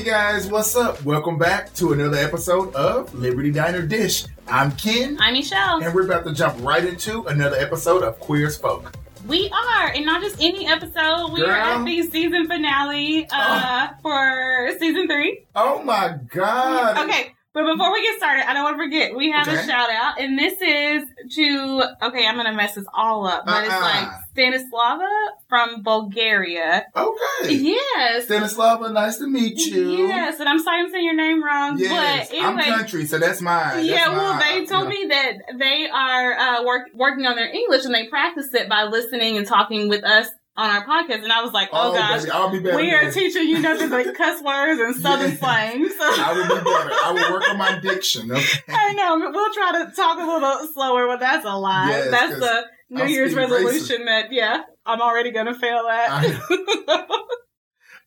Hey guys, what's up? Welcome back to another episode of Liberty Diner Dish. I'm Ken, I'm Michelle. and we're about to jump right into another episode of Queer Folk. We are, and not just any episode. We are Girl. at the season finale uh, for season three. Oh my god! Okay, but before we get started, I don't want to forget we have a shout out, and this is to okay. I'm gonna mess this all up, but it's Uh-uh. like Stanislava from Bulgaria. Okay. Yes. Stanislava, nice to meet you. Yes, and I'm sorry I'm saying your name wrong, Yes, but I'm country, so that's mine. That's yeah, well, mine. they told know. me that they are uh, work, working on their English and they practice it by listening and talking with us on our podcast. And I was like, oh, oh gosh, baby, I'll be better. we are teaching you nothing but cuss words and southern Yeah. slang. So I will be better. I will work on my diction. Okay? I know we'll try to talk a little slower, but that's a lie. Yes, that's the New I'm Year's resolution that yeah, I'm already gonna fail at.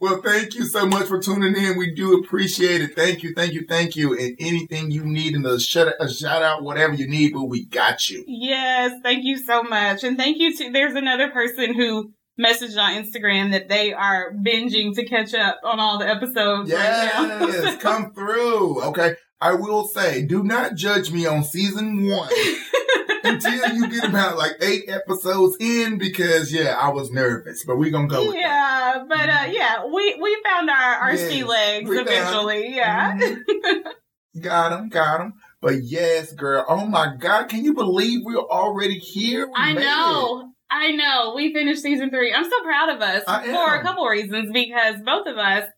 Well, thank you so much for tuning in. We do appreciate it. Thank you, thank you, thank you. And anything you need in the shut a uh, shout out, whatever you need, but we got you. Yes, thank you so much. And thank you to there's another person who messaged on Instagram that they are binging to catch up on all the episodes right now. Yes, come through. Okay. I will say, do not judge me on season one until you get about like eight episodes in because yeah, I was nervous, but we're gonna go with that. yeah, but uh yeah, we we found our our Yes, sea legs eventually. Yeah. Mhm. got him, got him. But yes, girl. Oh my God, can you believe we're already here? We I know. it. I know. We finished season three. I'm so proud of us I for am. a couple reasons because both of us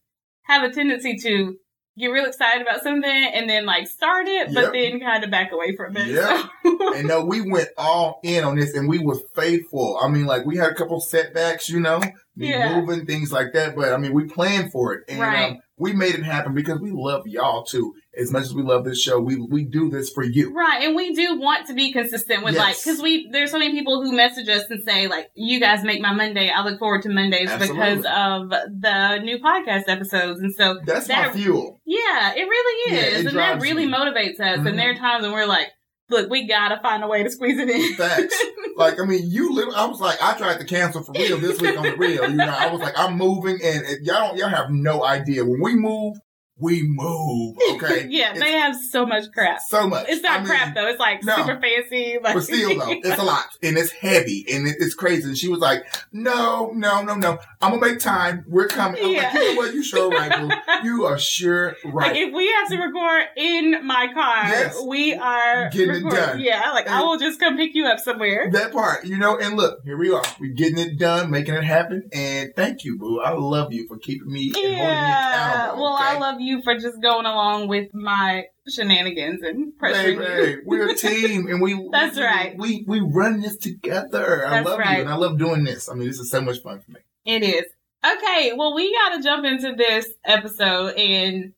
have a tendency to get real excited about something and then like start it, but Yep. then kind of back away from it. Yeah. So- and no, we went all in on this and we were faithful. I mean, like we had a couple setbacks, you know, Yeah. moving, things like that. But I mean, we planned for it. And Right. um, we made it happen because we love y'all too. As much as we love this show, we we do this for you. Right, and we do want to be consistent with Yes. like because we there's so many people who message us and say like you guys make my Monday. I look forward to Mondays Absolutely. because of the new podcast episodes, and so That's That- my fuel. yeah, it really Yeah, is, it and that really me. motivates us. Mhm. And there are times when we're like, look, we gotta find a way to squeeze it in. Facts. like, I mean, you live, I was like, I tried to cancel for real this week on the real. You know, I was like, I'm moving and, and y'all don't, y'all have no idea. When we move, we move. Okay. yeah, It's they have so much crap. so much. It's not I mean, crap though. It's like no. super fancy. Like, But still, though, it's a lot and it's heavy and it, it's crazy. And she was like, "No, no, no, no. I'm gonna make time. We're coming." I'm Yeah. like, "You know what? You sure right, boo. You are sure Like right." if we have to record in my car, Yes. we are Getting it done. Yeah, like I will just come pick you up somewhere. that part, you know. And look, here we are. We're getting it done, making it happen. And thank you, boo. I love you for keeping me and holding me Yeah. accountable. Well, okay? I love you for just going along with my shenanigans and pressuring Baby, you. we're a team, and we That's we, right. We we run this together. I love right. you, and I love doing this. I mean, this is so much fun for me. It is. Okay, well, we got to jump into this episode, and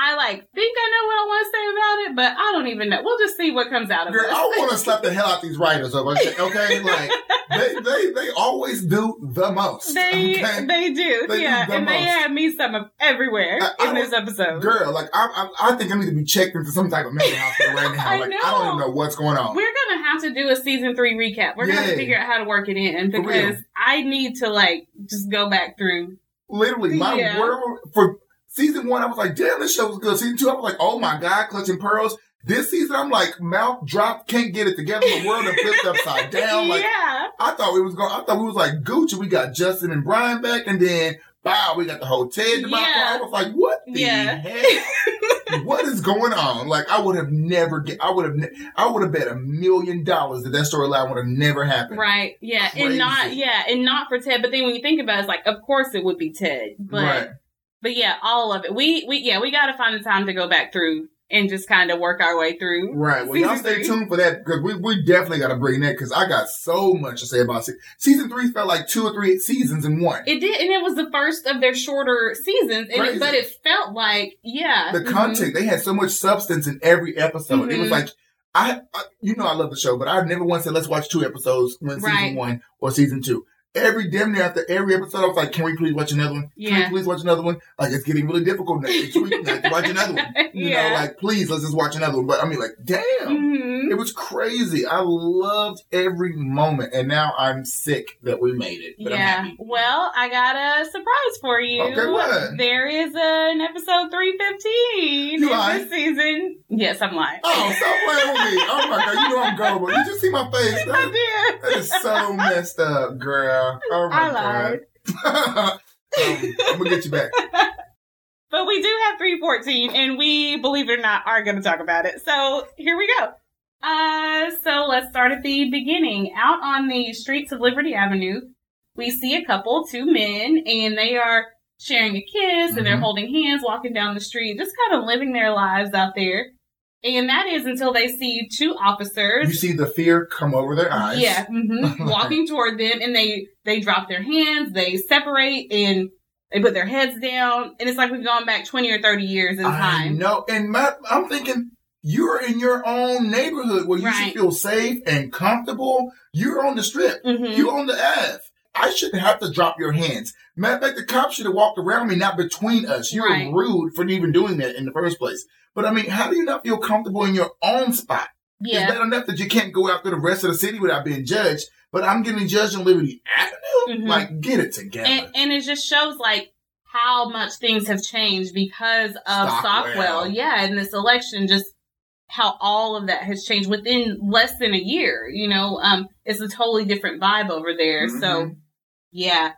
I like think I know what I want to say about it, but I don't even know. We'll just see what comes out of it. Girl, it. I want to slap the hell out these writers. Okay, okay? like they, they they always do the most. They okay? they do, They do yeah, the and they most. have me some of everywhere I- I in this episode. Girl, like I, I I think I need to be checked into some type of mental hospital right now. I Like know. I don't even know what's going on. We're gonna have to do a season three recap. We're gonna have to figure out how to work it in because I need to like just go back through. Literally, my Yeah. world for season one, I was like, damn, this show was good. Season two, I was like, oh my god, clutching pearls. This season, I'm like, mouth dropped, can't get it together. The world done flipped upside down. Like yeah, I thought we was going. I thought we was like Gucci. We got Justin and Brian back, and then wow, we got the whole Ted debacle. Yeah. I was like, what the Yeah. heck? what is going on? Like I would have never get. I would have. Ne- I would have bet a million dollars that that storyline would have never happened. right. Yeah, Crazy. and not yeah, and not for Ted. But then when you think about it, it's like, of course it would be Ted. But right. But yeah, all of it. We we yeah, we got to find the time to go back through and just kind of work our way through. Right. Well, y'all stay three. tuned for that because we, we definitely got to bring that because I got so much to say about se- season three. Felt like two or three seasons in one. It did, and it was the first of their shorter seasons. And it, but it felt like, yeah, the mhm. content they had so much substance in every episode. It was Mhm. like I, I, you know, I love the show, but I never once said let's watch two episodes when season Right. one or season two. Every damn near after every episode, I was like, "Can we please watch another one? Can Yeah. we please watch another one?" Like it's getting really difficult next week. To watch another one. You yeah. know, like please let's just watch another one. But I mean, like, damn, hmm Mm-hmm. It was crazy. I loved every moment, and now I'm sick that we made it. But I'm Yeah. happy. Well, I got a surprise for you. Okay, what? There is an episode 315 You in lying? this season. Yes, I'm lying. Oh, stop playing with me! Oh my god, you know I'm gullible. Did You see my face. I That, did. that is so messed up, girl. Oh my I lied. god. Um, I'm gonna get you back. But we do have 314, and we, believe it or not, are going to talk about it. So here we go. Uh, so let's start at the beginning. Out on the streets of Liberty Avenue, we see a couple, two men, and they are sharing a kiss, and they're Mhm. holding hands, walking down the street, just kind of living their lives out there. And that is until they see two officers. You see the fear come over their eyes. Yeah, hmm walking toward them, and they they drop their hands, they separate, and they put their heads down, and it's like we've gone back twenty or thirty years in time. No, And my, I'm thinking, you're in your own neighborhood where you Right. should feel safe and comfortable. You're on the strip. hmm You on the Ave. I shouldn't have to drop your hands. Matter of fact, the cops should have walked around me, not between us. You're Right. rude for even doing that in the first place. But I mean, how do you not feel comfortable in your own spot? It's Yeah, bad enough that you can't go out to the rest of the city without being judged, but I'm getting judged on Liberty Avenue? Mhm. Like, get it together. and and it just shows like how much things have changed because of Stockwell. Stockwell. Yeah, in this election just how all of that has changed within less than a year. You know, um, it's a totally different vibe over there. So Mhm. Yeah.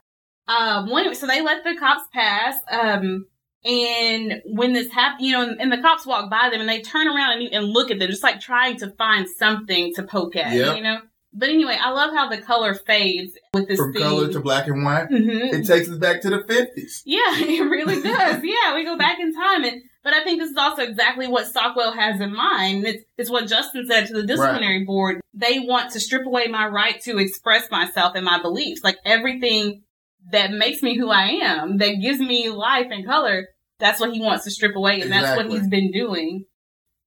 Um, when, so they let the cops pass. Um, and when this happened, you know, and, and the cops walk by them and they turn around and, and look at them, just like trying to find something to poke at, Yep. you know? But anyway, I love how the color fades with this From theme. color to black and white, Mhm. it takes us back to the 50s. Yeah, it really does. yeah, we go back in time, and but I think this is also exactly what Stockwell has in mind. It's, it's what Justin said to the disciplinary board. They want to strip away my right to express myself and my beliefs, like everything that makes me who I am, that gives me life and color. That's what he wants to strip away, and that's what he's been doing.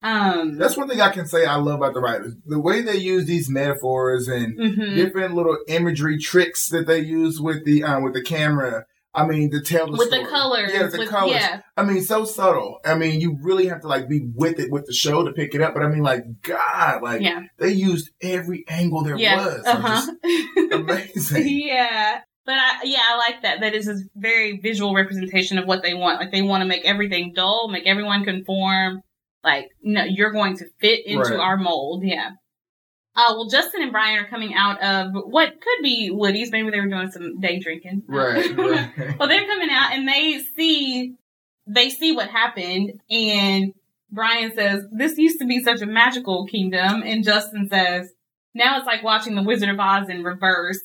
Um, That's one thing I can say I love about the writers. The way they use these metaphors and mhm. different little imagery tricks that they use with the uh, with the camera. I mean, to tell the with story. the colors, Yeah, the with, colors. yeah, I mean, so subtle. I mean, you really have to like be with it with the show to pick it up. But I mean, like God, like yeah, they used every angle there yeah, was. Uh-huh. just amazing. yeah. But I, yeah, I like that. That is a very visual representation of what they want. Like they want to make everything dull, make everyone conform. Like, no, you're going to fit into Right. our mold. Yeah. Uh, well, Justin and Brian are coming out of what could be Woody's. Maybe they were doing some day drinking. right, right. well, they're coming out and they see, they see what happened. And Brian says, this used to be such a magical kingdom. And Justin says, now it's like watching the Wizard of Oz in reverse.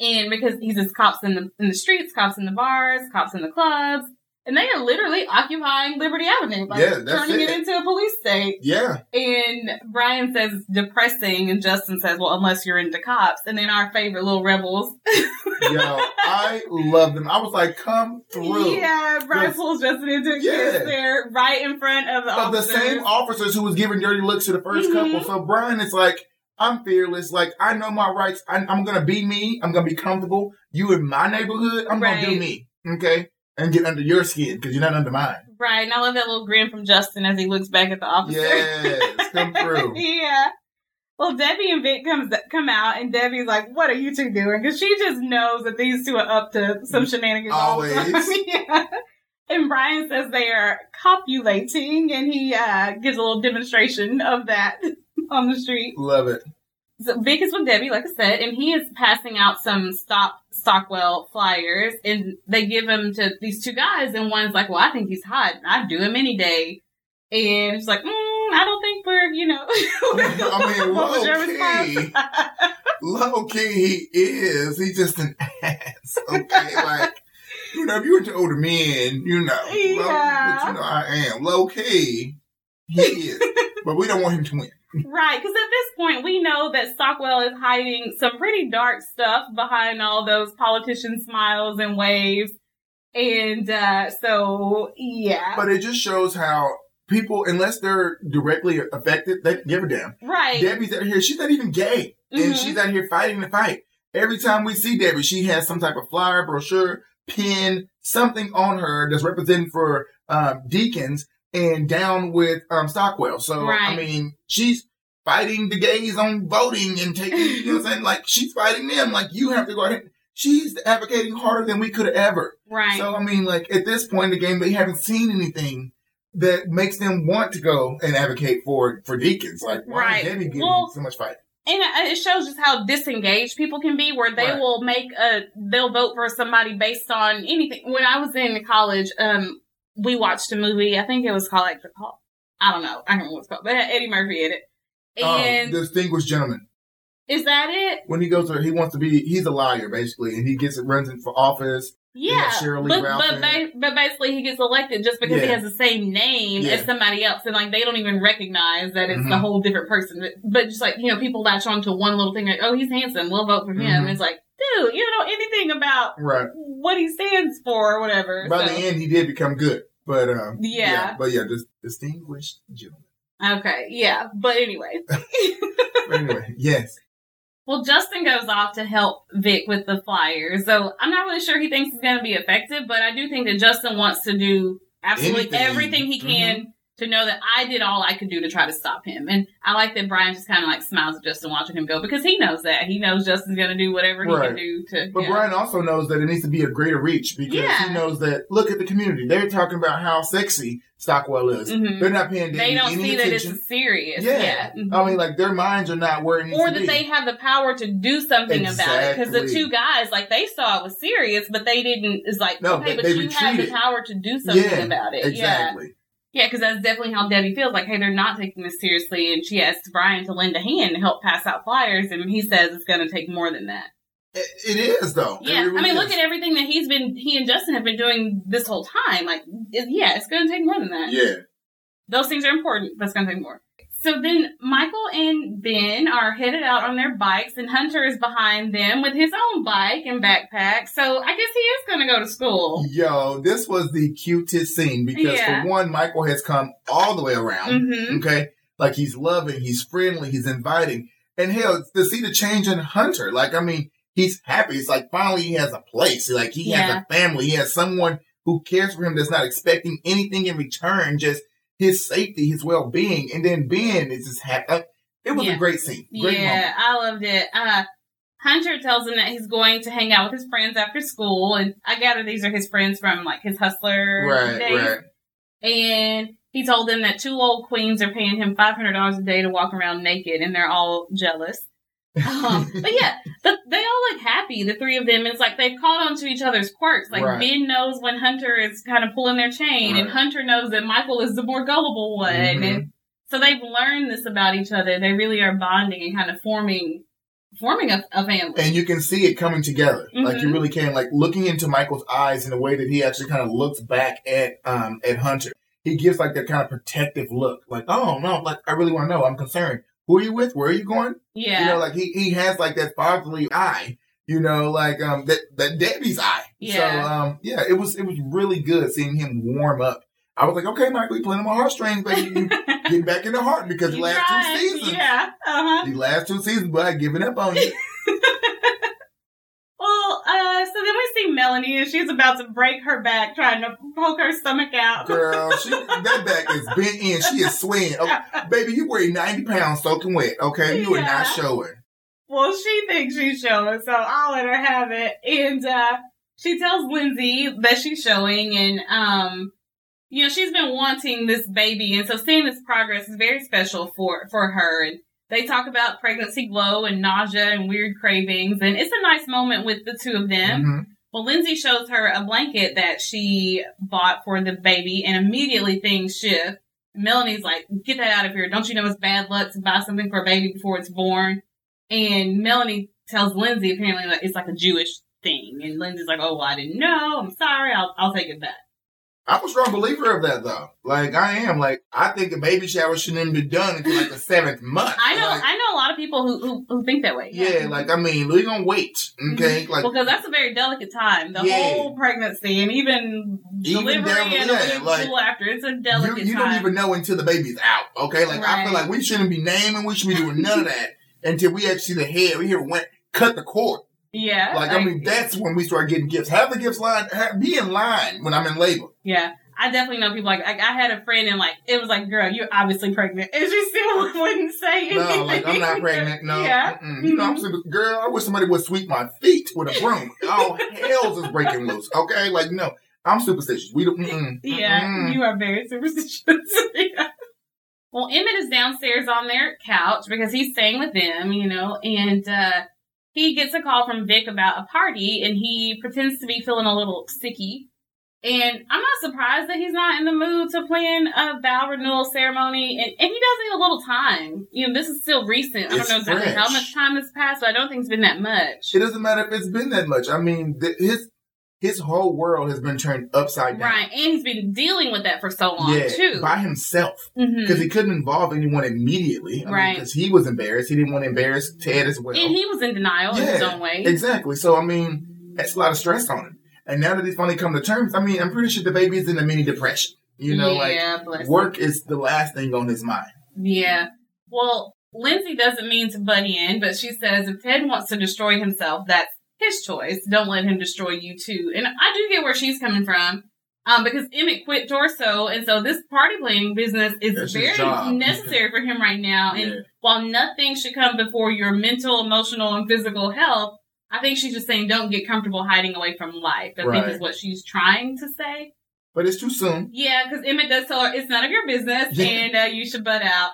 And because he says cops in the, in the streets, cops in the bars, cops in the clubs. And they are literally occupying Liberty Avenue, like Yeah, that's turning it. it. into a police state. Yeah, And Brian says it's depressing, and Justin says, "Well, unless you're into cops." And then our favorite little rebels, yo, I love them. I was like, come through. yeah, Brian pulls Justin into a Yeah. kiss there, right in front of the of the same officers who was giving dirty looks to the 1st Mhm. couple. So Brian is like, I'm fearless. Like I know my rights. I, I'm gonna be me. I'm gonna be comfortable. You in my neighborhood. I'm gonna do me. Okay, and get under your skin because you're not under mine. Right, and I love that little grin from Justin as he looks back at the officer. Yes, come through. yeah. Well, Debbie and Vic comes come out, and Debbie's like, "What are you two doing?" Because she just knows that these two are up to some shenanigans. all the time. Always. yeah. And Brian says they are copulating, and he uh, gives a little demonstration of that on the street. Love it. So Vic is with Debbie, like I said, and he is passing out some stop Stockwell flyers, and they give them to these two guys, and one's like, "Well, I think he's hot. I'd do him any day," and she's like, mm, "I don't think we're, you know." I mean, What was your low key. Low key, he is. He's just an ass. Okay, like you know, if you're into older men, you know, low, but you know, I am low key. He is, but we don't want him to win. Right, because at this point we know that Stockwell is hiding some pretty dark stuff behind all those politician smiles and waves. And uh so yeah. But it just shows how people, unless they're directly affected, they give a damn. right. Debbie's out here; she's not even gay, and Mhm. she's out here fighting the fight. Every time we see Debbie, she has some type of flyer, brochure, pin, something on her that's representing for um, deacons and down with um, Stockwell. So I mean, she's fighting the gays on voting and taking, you know what I'm saying? Like she's fighting them. Like you have to go ahead. She's advocating harder than we could have ever. Right. So I mean, like at this point in the game, they haven't seen anything that makes them want to go and advocate for for deacons. Like why Right. is Debbie getting Well, so much fight? And it it shows just how disengaged people can be, where they Right. will make a, they'll vote for somebody based on anything. When I was in college, um, we watched a movie. I think it was called like the call. I don't know. I don't know what it's called, but it had Eddie Murphy in it. And um, distinguished gentleman. is that it? When he goes there, he wants to be. He's a liar basically, and he gets runs in for office. Yeah, but but, ba- but basically he gets elected just because he has the same name Yeah. as somebody else, and like they don't even recognize that it's the Mhm. whole different person. But- But just like you know, people latch on to one little thing like, oh, he's handsome, we'll vote for him. Mhm. It's like, dude, you don't know anything about Right. what he stands for or whatever. By so. the end, he did become good, but um, Yeah. but yeah, dis- distinguished gentleman. Okay, yeah, but anyway. But anyway, yes, Well, Justin goes off to help Vic with the flyers. So I'm not really sure he thinks it's going to be effective, but I do think that Justin wants to do absolutely Anything. everything he can to know that I did all I could do to try to stop him. And I like that Brian just kind of like smiles at Justin watching him go because he knows that. He knows Justin's going to do whatever he Right. can do to. But. Brian also knows that it needs to be a greater reach because Yeah. he knows that look at the community. They're talking about how sexy Stockwell is. Mhm. They're not paying attention. they don't see that it's serious. yeah. Yeah. Mhm. I mean, like their minds are not where it needs or to that be. they have the power to do something about it because the two guys like they saw it was serious but they didn't is like No, okay they- but they you have the power to do something Yeah, about it yeah exactly. Yeah because that's definitely how debbie feels like hey they're not taking this seriously and she asks brian to lend a hand to help pass out flyers and he says it's going to take more than that It, it is though. Yeah really i mean look at everything that he's been he and justin have been doing this whole time like it, yeah it's going to take more than that Yeah. those things are important, but it's going to take more. So then Michael and Ben are headed out on their bikes, and Hunter is behind them with his own bike and backpack. So I guess he is going to go to school. Yo, this was the cutest scene because Yeah. for one, Michael has come all the way around. hmm Okay. Like he's loving, he's friendly, he's inviting. And hell, to see the change in Hunter, like, I mean, he's happy. It's like finally he has a place. Like he Yeah. has a family. He has someone who cares for him that's not expecting anything in return, just his safety, his well being. And then Ben is just happy. It was Yeah. a great scene. Great Yeah, moment. I loved it. Uh, Hunter tells him that he's going to hang out with his friends after school, and I gather these are his friends from like his hustler Right, days. right. And he told them that two old queens are paying him five hundred dollars a day to walk around naked, and they're all jealous. Um, but yeah, but they all look happy, the three of them. It's like they've caught on to each other's quirks. Like Right. Ben knows when Hunter is kind of pulling their chain, and Hunter knows that Michael is the more gullible one. Mhm. And so they've learned this about each other. They really are bonding and kind of forming forming a, a family. and you can see it coming together. Like you Mhm. really can. Like looking into Michael's eyes in the way that he actually kind of looks back at um at Hunter. He gives like that kind of protective look. Like, oh no, like I really want to know. I'm concerned. Who are you with? Where are you going? yeah. You know, like he, he has like that fatherly eye. You know, like um that that Debbie's eye. Yeah. So um yeah, it was it was really good seeing him warm up. I was like, okay, Michael, you playing on my heartstrings, baby. You getting back in the heart because the last tried. two seasons. Yeah. Uh-huh. The last two seasons, but I giving up on you. Well, uh, so then we see Melanie and she's about to break her back trying to poke her stomach out. Girl, she that back is bent in. She is swaying. Oh, baby, you weigh 90 pounds soaking wet, okay? You are not showing. well, she thinks she's showing, so I'll let her have it. And uh, she tells Lindsay that she's showing, and um, you know, she's been wanting this baby, and so seeing this progress is very special for for her. And they talk about pregnancy glow and nausea and weird cravings, and it's a nice moment with the two of them. Mhm. Well, Lindsay shows her a blanket that she bought for the baby, and immediately things shift. Melanie's like, "Get that out of here! Don't you know it's bad luck to buy something for a baby before it's born?" And Melanie tells Lindsay apparently that it's like a Jewish thing, and Lindsay's like, "Oh, well, I didn't know. I'm sorry. I'll I'll take it back." I'm a strong believer of that, though. Like, I am. Like, I think a baby shower shouldn't even be done until like the seventh month. I know Like, I know a lot of people who who, who think that way. yeah, like, I mean, we're to wait, okay? Mm-hmm. Like, because that's a very delicate time. The Yeah. whole pregnancy and even, Even delivery and yeah, like, after. It's a you, delicate you time. don't even know until the baby's out, okay? Like, I feel like we shouldn't be naming, we should be doing none of that until we actually see the head. We hear went cut the cord. Yeah. Like, I mean, that's when we start getting gifts. Have the gifts line, have, be in line when I'm in labor. Yeah. I definitely know people like, like I had a friend and like it was like, girl, you're obviously pregnant, and she still wouldn't say anything. No, like I'm not pregnant. No, Yeah. Mm-mm. you know, I'm super, girl. I wish somebody would sweep my feet with a broom. All hell's is breaking loose. Okay, like no, I'm superstitious. We don't. Mm-mm, Yeah, mm-mm. you are very superstitious. Yeah. Well, Emmett is downstairs on their couch because he's staying with them, you know, and uh, he gets a call from Vic about a party and he pretends to be feeling a little sicky. And I'm not surprised that he's not in the mood to plan a vow renewal ceremony. And, and he does need a little time. You know, this is still recent. I don't know exactly how much time has passed, but I don't think it's been that much. It doesn't matter if it's been that much. I mean, th- his his whole world has been turned upside down. Right. And he's been dealing with that for so long, Yeah, too. by himself mm-hmm. because he couldn't involve anyone immediately. I Right. Because he was embarrassed. He didn't want to embarrass Ted as well. And he was in denial in his own way. Exactly. So I mean, that's a lot of stress on him. And now that he's finally come to terms, I mean, I'm pretty sure the baby is in a mini depression. You know, yeah, like him. work is the last thing on his mind. Yeah. Well, Lindsay doesn't mean to butt in, but she says if Ted wants to destroy himself, that's his choice. Don't let him destroy you too. And I do get where she's coming from. Um, because Emmett quit Torso, and so this party planning business is That's very necessary for him right now. And Yeah. while nothing should come before your mental, emotional, and physical health, I think she's just saying don't get comfortable hiding away from life. I think is what she's trying to say. But it's too soon. Yeah, because Emmett does tell her it's none of your business Yeah. and uh, you should butt out.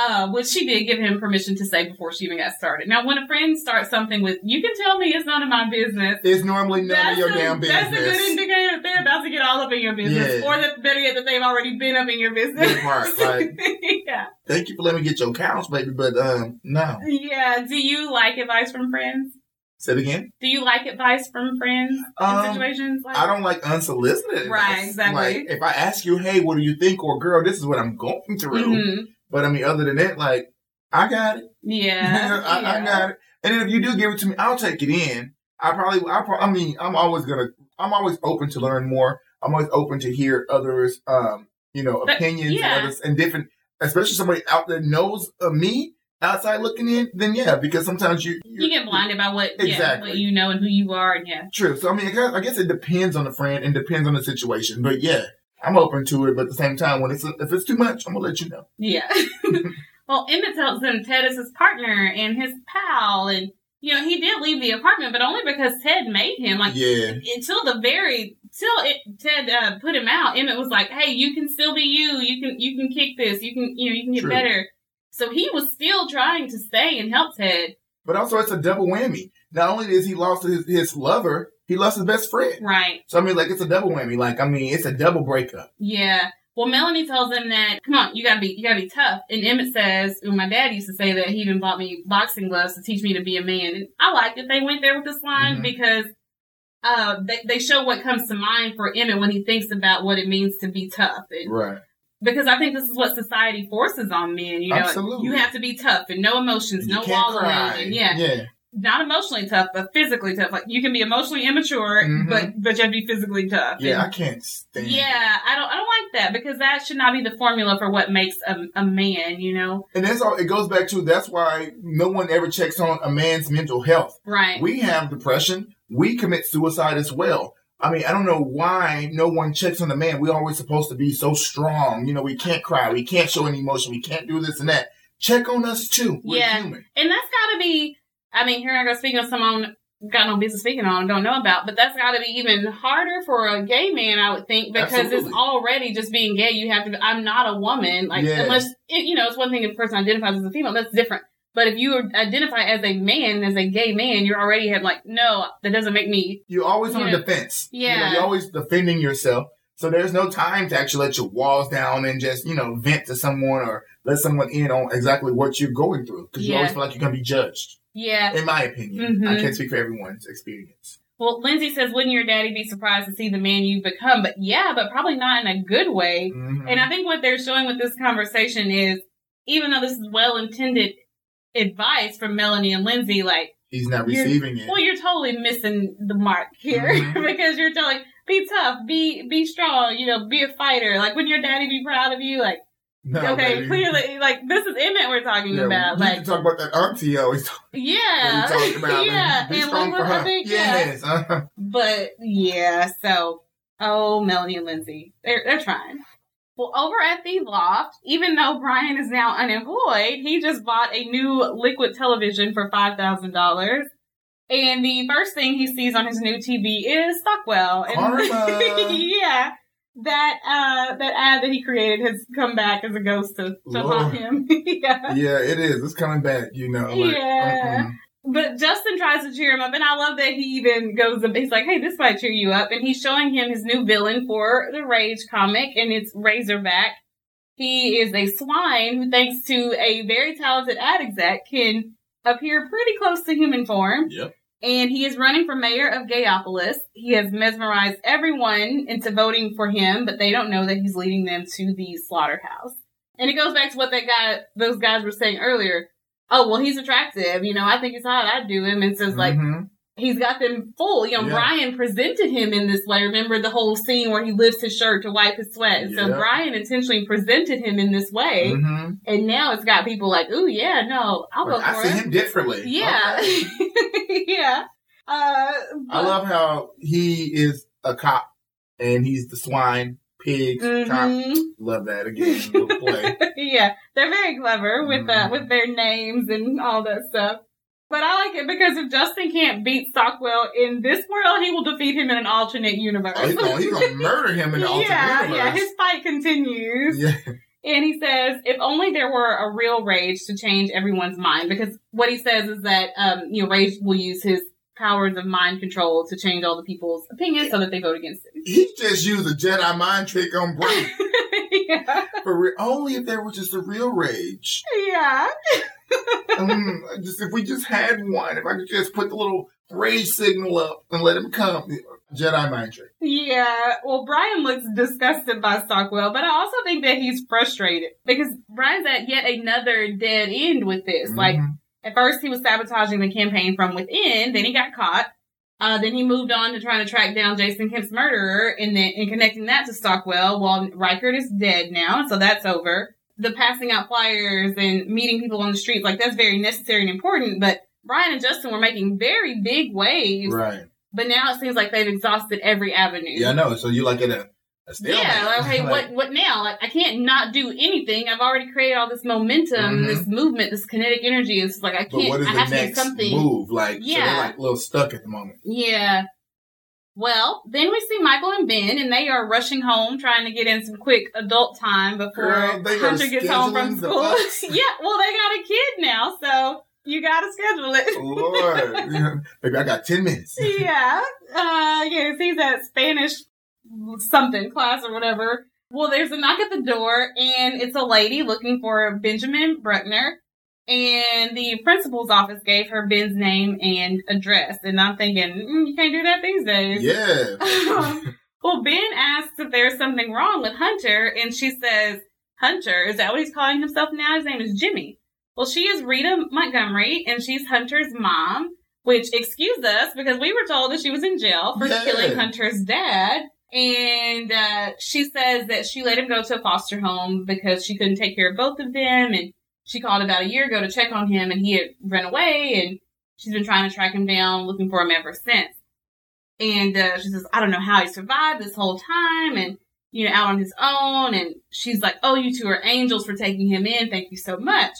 Uh, which she did give him permission to say before she even got started. Now, when a friend starts something with, you can tell me it's none of my business. It's normally none That's of your a, damn business. That's a good indicator that they're about to get all up in your business. Yeah. Or that better yet, that they've already been up in your business. Like- yeah. Thank you for letting me get your couch, baby, but um, no. Yeah. Do you like advice from friends? Say it again. Do you like advice from friends in Um, situations like I don't like unsolicited. Right, exactly. Like if I ask you, hey, what do you think, or girl, this is what I'm going through. Mhm. But I mean, other than that, like I got it. Yeah. I, I got it. And then if you do give it to me, I'll take it in. I probably, I, pro- I mean, I'm always gonna, I'm always open to learn more. I'm always open to hear others, um, you know, But, opinions yeah. and others and different, especially somebody out there knows of me outside looking in. Then yeah, because sometimes you You get blinded by what, yeah, Exactly. what you know and who you are, and yeah. True. So I mean, I guess, I guess it depends on the friend and depends on the situation. But yeah, I'm open to it. But at the same time, when it's if it's too much, I'm gonna let you know. Yeah. well, Emmett tells him Ted is his partner and his pal, and you know he did leave the apartment, but only because Ted made him. Like Yeah. until the very till it, Ted uh, put him out, Emmett was like, "Hey, you can still be you. You can you can kick this. You can you know you can get True. better." So he was still trying to stay and help Ted. But also, it's a double whammy. Not only is he lost his, his lover, he lost his best friend. Right. So I mean, like it's a double whammy. Like I mean, it's a double breakup. Yeah. Well, Melanie tells him that, come on, you gotta be, you gotta be tough. And Emmett says, and my dad used to say that he even bought me boxing gloves to teach me to be a man. And I like that they went there with this line Mhm. because, uh, they, they show what comes to mind for Emmett when he thinks about what it means to be tough. And Right. because I think this is what society forces on men. You know, Absolutely. you have to be tough and no emotions, You no wallowing, and yeah, Yeah. Not emotionally tough, but physically tough. Like you can be emotionally immature, Mhm. but but you have to be physically tough. Yeah. And- I can't stand. it. yeah, I don't I don't like that because that should not be the formula for what makes a, a man, you know? And that's all. It goes back to that's why no one ever checks on a man's mental health. Right. We have depression. We commit suicide as well. I mean, I don't know why no one checks on the man. We're always supposed to be so strong. You know, we can't cry. We can't show any emotion. We can't do this and that. Check on us too. We're Yeah. human. and that's gotta be I mean, here I go speaking of someone got no business speaking on, don't know about, but that's gotta be even harder for a gay man, I would think, because it's already just being gay, you have to I'm not a woman. Like Yeah. unless it, you know, it's one thing if a person identifies as a female, that's different. But if you identify as a man, as a gay man, you're already have like, no, that doesn't make me You're always on Yeah. the defense. You know, Yeah. you're always defending yourself. So there's no time to actually let your walls down and just, you know, vent to someone or let someone in on exactly what you're going through. Because you Yeah. always feel like you're going to be judged. Yeah. In my opinion. Mhm. I can't speak for everyone's experience. Well, Lindsay says, wouldn't your daddy be surprised to see the man you've become? But yeah, but probably not in a good way. Mhm. And I think what they're showing with this conversation is, even though this is well intended advice from Melanie and Lindsay, like, He's not receiving it. well, you're totally missing the mark here Mhm. because you're telling, be tough, be be strong, you know, be a fighter. Like, wouldn't your daddy be proud of you? Like, No, okay, baby. clearly, like this is Emmett we're talking Yeah, about. Like, talk about that auntie always talk, yeah, about. yeah, and and strong look for what I think, yeah. Yes. uh-huh. But yeah, so Oh, Melanie and Lindsay. They're, they're trying. Well, over at the loft, even though Brian is now unemployed, he just bought a new liquid television for $5,000. And the first thing he sees on his new TV is Stockwell. And yeah. That uh that ad that he created has come back as a ghost to, to haunt him. yeah. Yeah, it is. It's coming back, you know. Like, Yeah. mm-mm. But Justin tries to cheer him up, and I love that he even goes. He's like, "Hey, this might cheer you up," and he's showing him his new villain for the Rage comic, and it's Razorback. He is a swine who, thanks to a very talented ad exec, can appear pretty close to human form. Yep. And he is running for mayor of Gayopolis. He has mesmerized everyone into voting for him, but they don't know that he's leading them to the slaughterhouse. And it goes back to what that guy, those guys were saying earlier. Oh, well, he's attractive. You know, I think he's hot. I'd do him. And so it's like, Mhm. He's got them full. You know, Yeah. Brian presented him in this way. Remember the whole scene where he lifts his shirt to wipe his sweat? And so Brian intentionally presented him in this way. Mhm. And now it's got people like, ooh, yeah, no, I'll vote I for see him. him differently. Yeah. Okay. yeah. Uh, I love how he is a cop and he's the swine, pig, cop. Mhm. Love that again. Play. yeah, they're very clever with uh, Mhm. with their names and all that stuff. But I like it because if Justin can't beat Stockwell in this world, he will defeat him in an alternate universe. Oh, he's gonna, he's gonna murder him in the alternate yeah, universe. yeah, his fight continues. yeah. And he says, if only there were a real rage to change everyone's mind, because what he says is that, um, you know, rage will use his powers of mind control to change all the people's opinions so that they vote against him. He just used a Jedi mind trick on Bree. yeah. For re- only if there was just a real rage. Yeah. Um, just if we just had one, if I could just put the little rage signal up and let him come. Jedi mind trick. Yeah, well, Brian looks disgusted by Stockwell, but I also think that he's frustrated because Brian's at yet another dead end with this. Like, Mhm. at first he was sabotaging the campaign from within, then he got caught. Uh, then he moved on to trying to track down Jason Kemp's murderer and then and connecting that to Stockwell. Well, Reichert is dead now, so that's over. The passing out flyers and meeting people on the streets, like that's very necessary and important, but Brian and Justin were making very big waves. right. But now it seems like they've exhausted every avenue. Yeah, I know. So you like at a, a stalemate. Yeah, like, okay, Like, what what now? Like I can't not do anything. I've already created all this momentum, Mhm. this movement, this kinetic energy. It's like I can't. But what is I the have to do next something. move? Like, so Yeah. they're like a little stuck at the moment. Yeah. Well, then we see Michael and Ben, and they are rushing home, trying to get in some quick adult time before Girl, Hunter gets home from school. yeah, well, they got a kid now, so you got to schedule it. Lord, Yeah. baby, I got ten minutes. yeah. Uh, yes, he's at Spanish something class or whatever. Well, there's a knock at the door, and it's a lady looking for Benjamin Bruckner. And the principal's office gave her Ben's name and address. And I'm thinking, mm, you can't do that these days. Yeah. well, Ben asks if there's something wrong with Hunter, and she says, Hunter, is that what he's calling himself now? His name is Jimmy. Well, she is Rita Montgomery, and she's Hunter's mom, which excuse us because we were told that she was in jail for Yeah. killing Hunter's dad. And uh, she says that she let him go to a foster home because she couldn't take care of both of them. And she called about a year ago to check on him, and he had run away. And she's been trying to track him down, looking for him ever since. And uh, she says, I don't know how he survived this whole time, and you know, out on his own. And she's like, "Oh, you two are angels for taking him in. Thank you so much."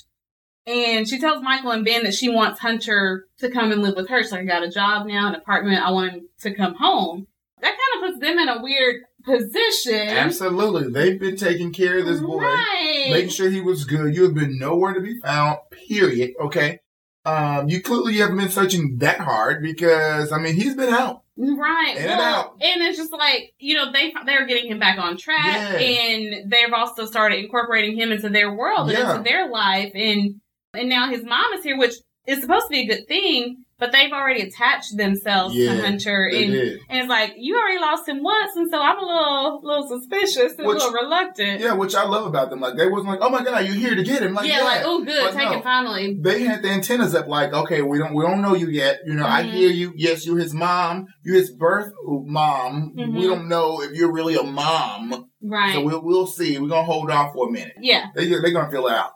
And she tells Michael and Ben that she wants Hunter to come and live with her. Like, I got a job now, an apartment. I want him to come home. That kind of puts them in a weird position. Absolutely. They've been taking care of this boy, Right. making sure he was good. You have been nowhere to be found, period. Okay. Um, you clearly haven't been searching that hard because, I mean, he's been out. Right. In and out. and it's just like, you know, they they're getting him back on track Yeah. and they've also started incorporating him into their world and Yeah. into their life and and now his mom is here, which is supposed to be a good thing, but they've already attached themselves Yeah, to Hunter and and it's like, you already lost him once and so I'm a little little suspicious and Which- a little reluctant. Yeah, which I love about them. Like, they wasn't like, oh my God, you're here to get him. Like, yeah, yeah, like, oh good, take no. it finally. they had the antennas up like, okay, we don't we don't know you yet. You know, I Mhm. hear you. Yes, you're his mom. You're his birth mom. Mhm. We don't know if you're really a mom. Right. So we'll we'll see. We're gonna hold off for a minute. yeah. They they're gonna fill it out.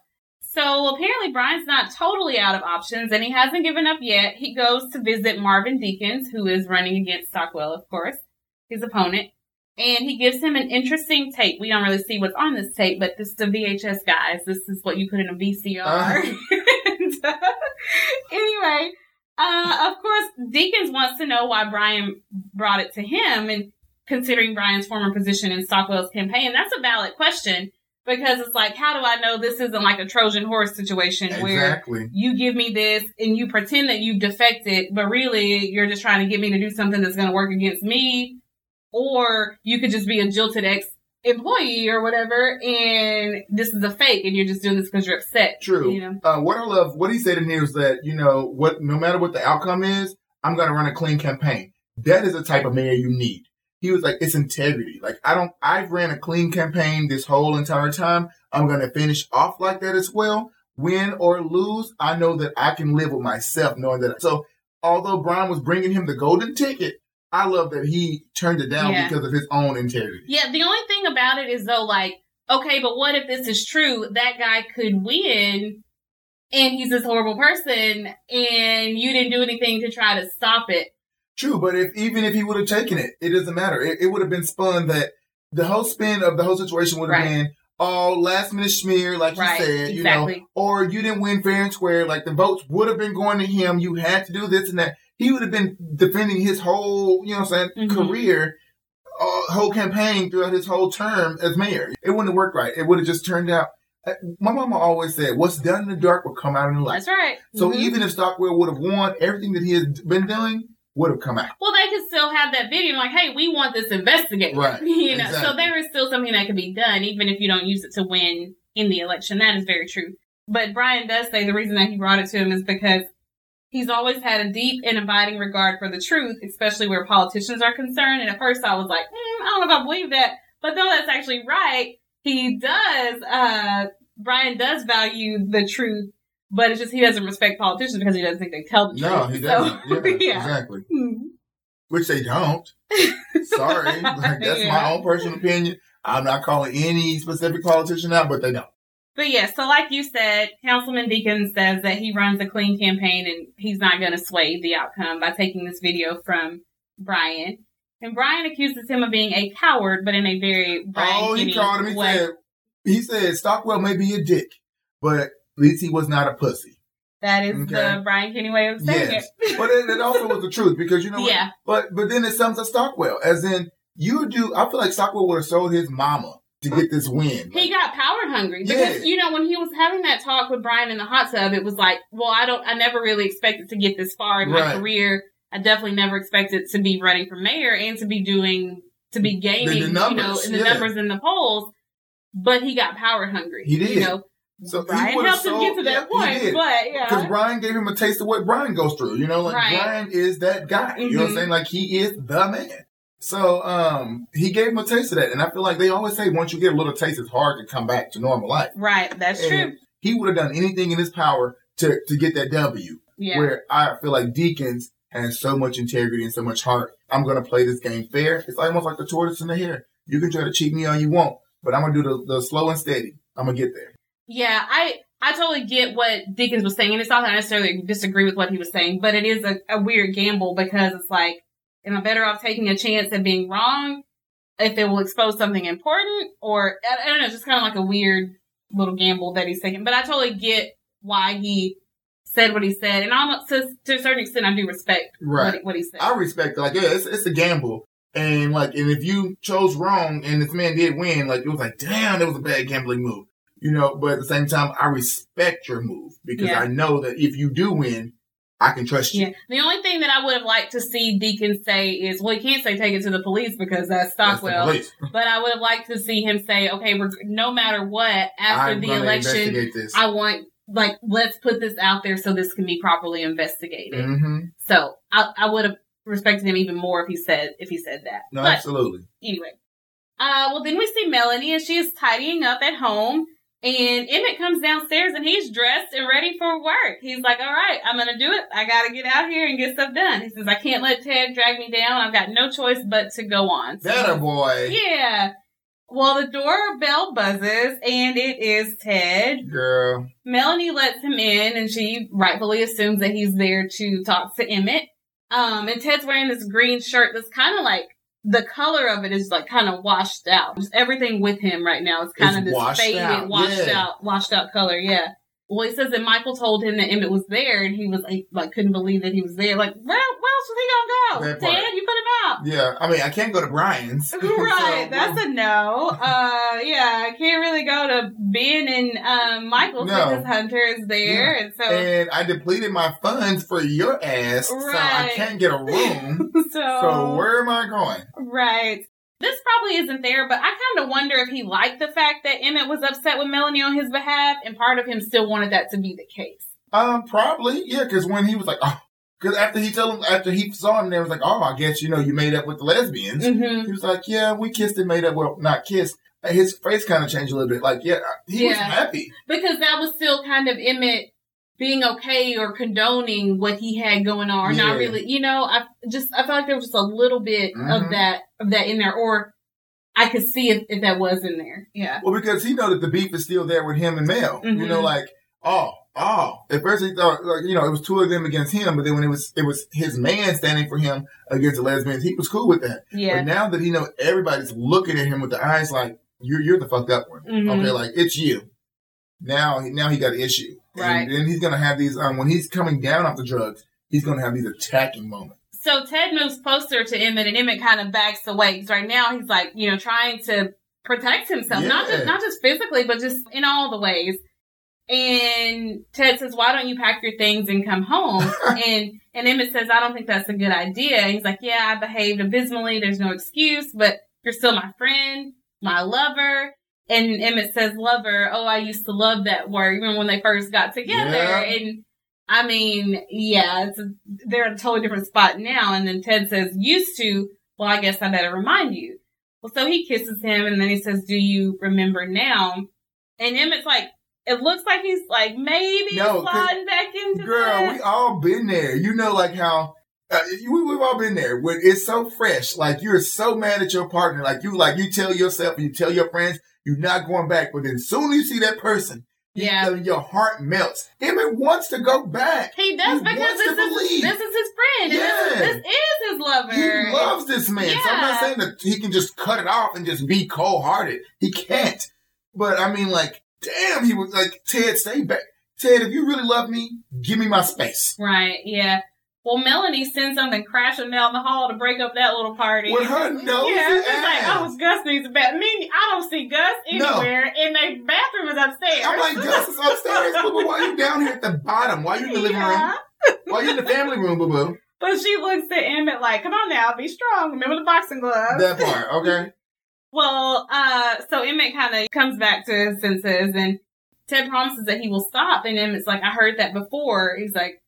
So apparently Brian's not totally out of options and he hasn't given up yet. He goes to visit Marvin Deacons, who is running against Stockwell, of course, his opponent. and he gives him an interesting tape. We don't really see what's on this tape, but this is the VHS, guys. This is what you put in a VCR. Uh-huh. and, uh, anyway, uh, of course, Deacons wants to know why Brian brought it to him, and considering Brian's former position in Stockwell's campaign, that's a valid question because it's like, how do I know this isn't like a Trojan horse situation exactly. where you give me this and you pretend that you've defected, but really you're just trying to get me to do something that's going to work against me, or you could just be a jilted ex employee or whatever, and this is a fake, and you're just doing this because you're upset. True. You know? uh, what I love, what he said in here is that you know what, no matter what the outcome is, I'm going to run a clean campaign. That is the type of mayor you need. He was like, it's integrity. Like I don't, I've ran a clean campaign this whole entire time. I'm going to finish off like that as well. Win or lose, I know that I can live with myself knowing that. So although Brian was bringing him the golden ticket, I love that he turned it down yeah. because of his own integrity. Yeah, the only thing about it is though, like, okay, but what if this is true? That guy could win and he's this horrible person and you didn't do anything to try to stop it. True, but if even if he would have taken it, it doesn't matter. It, it would have been spun that the whole spin of the whole situation would have right. been all last minute smear, like right. you said, exactly. you know, or you didn't win fair and square. Like the votes would have been going to him. You had to do this and that he would have been defending his whole, you know what I'm saying, mm-hmm. career, uh, whole campaign throughout his whole term as mayor. It wouldn't have worked right. It would have just turned out. Uh, my mama always said, "What's done in the dark will come out in the light." That's right. So mm-hmm. even if Stockwell would have won, everything that he has been doing would have come out. Well, they could still have that video like, "Hey, we want this investigated." Right. you know, exactly. so there is still something that can be done, even if you don't use it to win in the election. That is very true. But Brian does say the reason that he brought it to him is because He's always had a deep and abiding regard for the truth, especially where politicians are concerned. And at first I was like, mm, I don't know if I believe that. But though that's actually right. He does, uh, Brian does value the truth, but it's just he doesn't respect politicians because he doesn't think they tell the truth. No, he doesn't. So, yeah, yeah, exactly. Mm-hmm. Which they don't. Sorry. Like, that's yeah. my own personal opinion. I'm not calling any specific politician out, but they don't. But yeah, so like you said, Councilman Deacon says that he runs a clean campaign and he's not going to sway the outcome by taking this video from Brian. And Brian accuses him of being a coward, but in a very Brian oh, he called him. He way. said, he said Stockwell may be a dick, but at least he was not a pussy. That is okay. the Brian Kinney way of saying yes. it. but it, it, also was the truth because you know, yeah. What? But but then it sums up Stockwell as in you do. I feel like Stockwell would have sold his mama to get this win. He got power hungry because yeah. you know when he was having that talk with Brian in the hot tub, it was like, well, I don't, I never really expected to get this far in my right. career. I definitely never expected to be running for mayor and to be doing to be gaining, the, the numbers, you know, in the yeah. numbers in the polls. But he got power hungry. He did. You know, so Brian helped him get to that yeah, point, but yeah, because Brian gave him a taste of what Brian goes through. You know, like right. Brian is that guy. You mm-hmm. know what I'm mm-hmm. saying? Like he is the man. So um, he gave him a taste of that, and I feel like they always say once you get a little taste, it's hard to come back to normal life. Right, that's and true. He would have done anything in his power to to get that W. Yeah. Where I feel like Deacons has so much integrity and so much heart. I'm gonna play this game fair. It's almost like the tortoise and the hare. You can try to cheat me all you want, but I'm gonna do the, the slow and steady. I'm gonna get there. Yeah, I I totally get what Deacons was saying, and it's not that I necessarily disagree with what he was saying, but it is a, a weird gamble because it's like Am I better off taking a chance at being wrong if it will expose something important? Or, I, don't know, it's just kind of like a weird little gamble that he's taking. But I totally get why he said what he said. And almost to, to a certain extent, I do respect right. what, what he said. I respect. Like, yeah, it's, it's a gamble. And like, and if you chose wrong and this man did win, like, it was like, damn, that was a bad gambling move. You know, but at the same time, I respect your move because yeah. I know that if you do win, I can trust you. Yeah. The only thing that I would have liked to see Deacon say is, well, he can't say take it to the police because that's Stockwell. That's but I would have liked to see him say, okay, no matter what, after I'm the election, I want like let's put this out there so this can be properly investigated. Mm-hmm. So I, I would have respected him even more if he said if he said that. No, but, absolutely. Anyway, uh, well then we see Melanie and she is tidying up at home and Emmett comes downstairs and he's dressed and ready for work. He's like, all right, I'm going to do it. I got to get out here and get stuff done. He says, I can't let Ted drag me down. I've got no choice but to go on. So, Better boy. Yeah. Well, the doorbell buzzes and it is Ted. Girl. Melanie lets him in and she rightfully assumes that he's there to talk to Emmett. Um, and Ted's wearing this green shirt that's kind of like the color of it is like kind of washed out. Just everything with him right now is kind It's of this washed faded, out, washed yeah. out, washed out color. Yeah. Well, it says that Michael told him that Emmett was there, and he was like, like couldn't believe that he was there. Like, where, where else was he gonna go? Dad, you put him out. Yeah, I mean, I can't go to Brian's. right, So, that's a no. Uh, yeah, I can't really go to Ben and um, Michael No. because Hunter is there, and so and I depleted my funds for your ass, so I can't get a room. so, so where am I going? right. This probably isn't there, but I kind of wonder if he liked the fact that Emmett was upset with Melanie on his behalf, and part of him still wanted that to be the case. Um, probably, yeah, because when he was like, oh, because after he told him, after he saw him, there was like, oh, I guess you know you made up with the lesbians. Mm-hmm. He was like, yeah, we kissed and made up. Well, not kissed. His face kind of changed a little bit. Like, yeah, he was happy. Because that was still kind of Emmett being okay or condoning what he had going on, or not really. You know, I just I felt like there was just a little bit of Mhm. that of that in there, or I could see if, if that was in there. Yeah. Well, because he know that the beef is still there with him and Mel. You Mhm. know, like, oh, oh. At first he thought, like, you know, it was two of them against him, but then when it was it was his man standing for him against the lesbians, he was cool with that. Yeah. But now that he know everybody's looking at him with the eyes like, you're you're the fucked up one. Mhm. Okay, like it's you. Now, now he got an issue. Right. And then he's gonna have these. Um, when he's coming down off the drugs, he's gonna have these attacking moments. So Ted moves closer to Emmett, and Emmett kind of backs away because right now he's like, you know, trying to protect himself, not just not just physically, but just in all the ways. And Ted says, "Why don't you pack your things and come home?" and and Emmett says, "I don't think that's a good idea." And he's like, "Yeah, I behaved abysmally. There's no excuse, but you're still my friend, my lover." And Emmett says, "Lover. Oh, I used to love that word. Even when they first got together." Yeah. And I mean, yeah, it's a, they're in a totally different spot now. And then Ted says, "Used to." Well, I guess I better remind you. Well, so he kisses him, and then he says, "Do you remember now?" And Emmett's like, it looks like he's like maybe No, sliding back into Girl, that. we all been there. You know, like how uh, we, we've all been there. When it's so fresh, like you're so mad at your partner, like you, like you tell yourself, and you tell your friends, you're not going back. But then soon you see that person, Yeah. know, your heart melts. Emmett wants to go back. He does He because this is believe. this is his friend. Yeah. This, is, this is his lover. He loves this man. So I'm not saying that he can just cut it off and just be cold hearted. He can't. But I mean, like, damn, he was like, Ted, stay back. Ted, if you really love me, give me my space. Right, yeah. Well, Melanie sends something crashing down the hall to break up that little party. With her nosy yeah, it's like, ass. oh, Gus needs a bath. Me, I don't see Gus No. anywhere, and the bathroom is upstairs. I'm like, Gus is upstairs, boo boo. Why are you down here at the bottom? Why are you in the living Yeah. room? Why are you in the family room, boo boo? But she looks at Emmett like, come on now, be strong. Remember the boxing gloves. That part, okay? Well, uh, so Emmett kind of comes back to his senses and Ted promises that he will stop. And Emmett's like, I heard that before. He's like,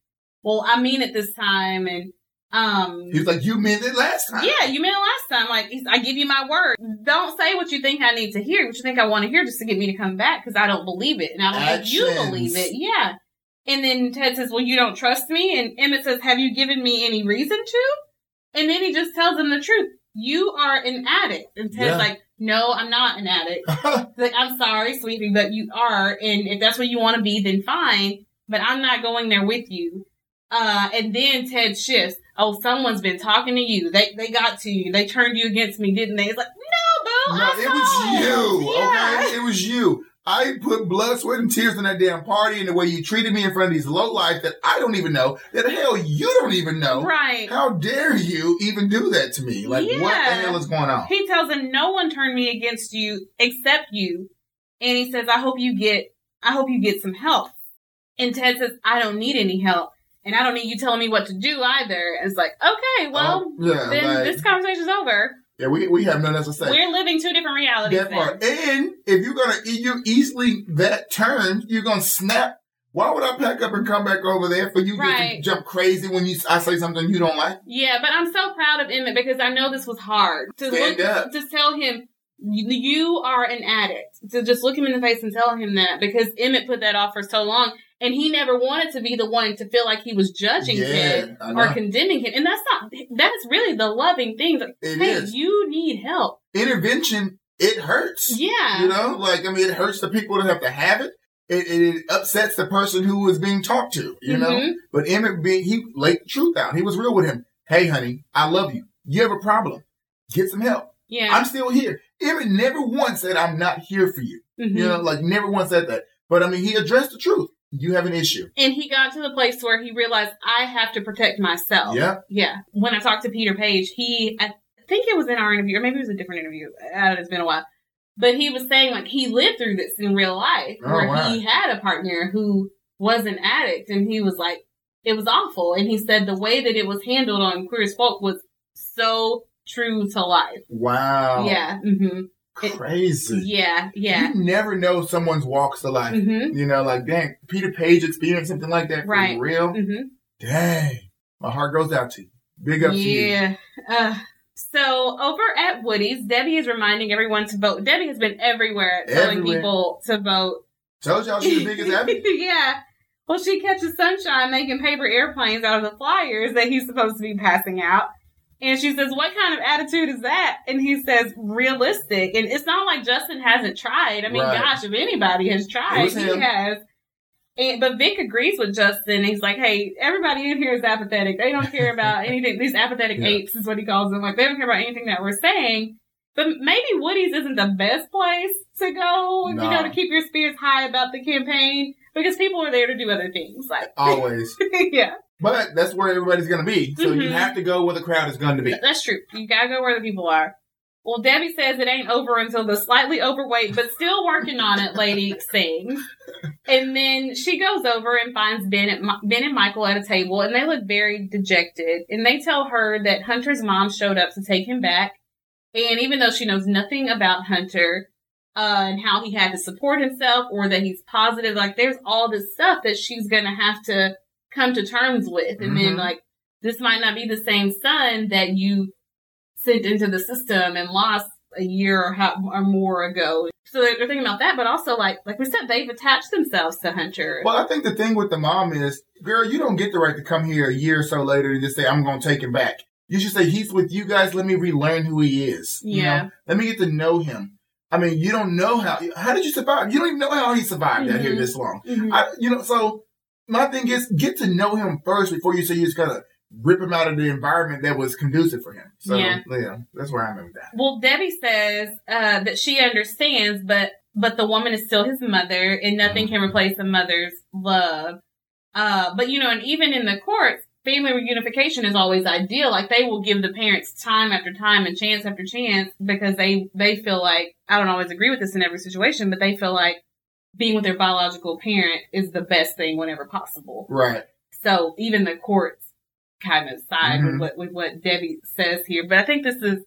well, I mean it this time. And, um, He was like, you meant it last time. yeah, you meant it last time. Like, he's, I give you my word. Don't say what you think I need to hear, what you think I want to hear just to get me to come back because I don't believe it. And I don't think you believe it. Yeah. And then Ted says, well, you don't trust me. And Emmett says, have you given me any reason to? And then he just tells him the truth. You are an addict. And Ted's Yeah. like, no, I'm not an addict. Like, I'm sorry, sweetie, but you are. And if that's what you want to be, then fine. But I'm not going there with you. Uh, and then Ted shifts. Oh, someone's been talking to you. They they got to you. They turned you against me, didn't they? It's like, no, boo. No, it was you, Yeah. okay? It was you. I put blood, sweat, and tears in that damn party and the way you treated me in front of these low life that I don't even know, that hell you don't even know. Right. How dare you even do that to me? Like, what the hell is going on? He tells him, no one turned me against you except you. And he says, I hope you get, I hope you get some help. And Ted says, I don't need any help. And I don't need you telling me what to do either. And it's like, okay, well, Oh, yeah, then like, this conversation's over. yeah, we, we have nothing else to say. We're living two different realities. And if you're gonna you easily that turn, you're gonna snap. Why would I pack up and come back over there for you Right. to jump crazy when you I say something you don't like? Yeah, but I'm so proud of Emmett because I know this was hard to Stand look, up. to tell him you are an addict. To just look him in the face and tell him that because Emmett put that off for so long, and he never wanted to be the one to feel like he was judging Yeah, I or condemning him. And that's not that's really the loving thing. Like, It hey, is. you need help. Intervention, it hurts. Yeah. You know, like I mean, it hurts the people that have to have it. It, it, upsets the person who is being talked to. You know, Mhm. but Emmett being he laid the truth out. He was real with him. Hey, honey, I love you. You have a problem. get some help. Yeah. I'm still here. Emmett never once said I'm not here for you. Mhm. You know, like never once said that. But I mean, he addressed the truth. You have an issue. And he got to the place where he realized I have to protect myself. Yeah. Yeah. When I talked to Peter Paige, he, I think it was in our interview, or maybe it was a different interview. It's been a while. But he was saying like he lived through this in real life Oh, where wow. he had a partner who was an addict and he was like, it was awful. And he said the way that it was handled on Queer as Folk was so true to life. Wow. Yeah. hmm Crazy. Yeah. Yeah. You never know someone's walks of life. hmm You know, like dang, Peter Paige experienced something like that for Right. real. hmm Dang. My heart goes out to you. Big up to you. Yeah. Uh, so over at Woody's, Debbie is reminding everyone to vote. Debbie has been everywhere telling people to vote. Told y'all she's the biggest advocate. yeah. Well, she catches Sunshine making paper airplanes out of the flyers that he's supposed to be passing out. And she says, What kind of attitude is that? And he says, Realistic. And it's not like Justin hasn't tried. I mean, Right. gosh, if anybody has tried, he has. And, but Vic agrees with Justin. He's like, hey, everybody in here is apathetic. They don't care about anything. These apathetic Yeah. apes is what he calls them. Like, they don't care about anything that we're saying. But maybe Woody's isn't the best place to go, you know, to keep your spirits high about the campaign because people are there to do other things. Like, Always. yeah, But that's where everybody's going to be. So you Mhm. have to go where the crowd is going to be. that's true. You gotta go where the people are. Well, Debbie says it ain't over until the slightly overweight, but still working on it lady sings. And then she goes over and finds Ben, at, Mi- ben and Michael at a table, and they look very dejected. And they tell her that Hunter's mom showed up to take him back. And even though she knows nothing about Hunter uh, and how he had to support himself or that he's positive, like there's all this stuff that she's going to have to come to terms with. And then, Mhm. like, this might not be the same son that you sent into the system and lost a year or, how, or more ago. So they're, thinking about that, but also like like we said, they've attached themselves to Hunter. Well, I think the thing with the mom is, girl, you don't get the right to come here a year or so later and just say, I'm going to take him back. You should say, he's with you guys. Let me relearn who he is. You Yeah. know? Let me get to know him. I mean, you don't know how, how did you survive? You don't even know how he survived out here Mhm. this long. Mhm. I, you know, so my thing is get to know him first before you say you're just to rip him out of the environment that was conducive for him. So, Yeah. yeah, that's where I'm at with that. Well, Debbie says uh, that she understands, but but the woman is still his mother, and nothing can replace a mother's love. Uh, but you know, and even in the courts, family reunification is always ideal. Like they will give the parents time after time and chance after chance because they they feel like I don't always agree with this in every situation, but they feel like being with their biological parent is the best thing whenever possible. Right. So even the courts kind of side Mhm. with what with what Debbie says here. But I think this is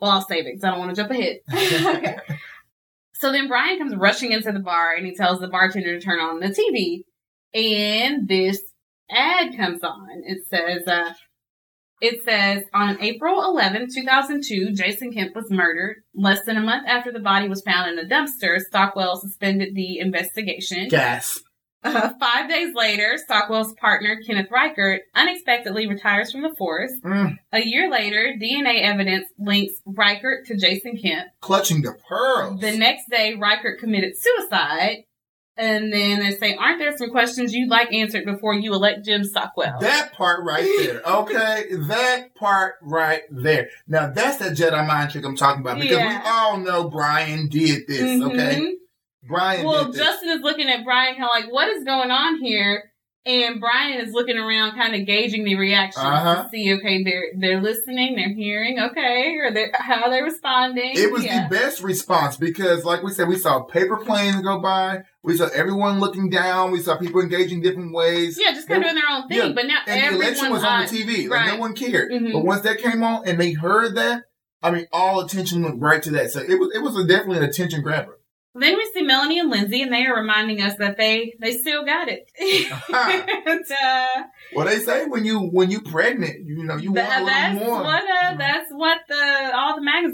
well, I'll save it because I don't want to jump ahead. okay. So then Brian comes rushing into the bar and he tells the bartender to turn on the TV. And this ad comes on. It says, uh, it says on April 11, 2002, Jason Kemp was murdered. Less than a month after the body was found in a dumpster, Stockwell suspended the investigation. Yes. Uh, five days later, Stockwell's partner, Kenneth Reichert, unexpectedly retires from the force. Mm, A year later, DNA evidence links Reichert to Jason Kemp. clutching the pearls. The next day, Reichert committed suicide. And then they say, aren't there some questions you'd like answered before you elect Jim Stockwell? That part right there. Okay, that part right there. Now that's that Jedi mind trick I'm talking about because Yeah. we all know Brian did this. Okay, Mhm. Brian Well, did this. Justin is looking at Brian kind of like, what is going on here? And Brian is looking around, kind of gauging the reaction Uh-huh. to see, okay, they're they're listening, they're hearing, okay, or they how are responding? it was yeah. the best response because, like we said, we saw paper planes go by. We saw everyone looking down. We saw people engaging different ways. yeah, just kind of doing their own thing. Yeah, But now And the election was on the TV. Like Right. no one cared. Mhm. But once that came on and they heard that, I mean, all attention went right to that. So it was it was a, definitely an attention grabber. Then we see Melanie and Lindsay, and they are reminding us that they they still got it. and, uh, Well, they say when you when you pregnant, you know you want a little more. what uh, that's what the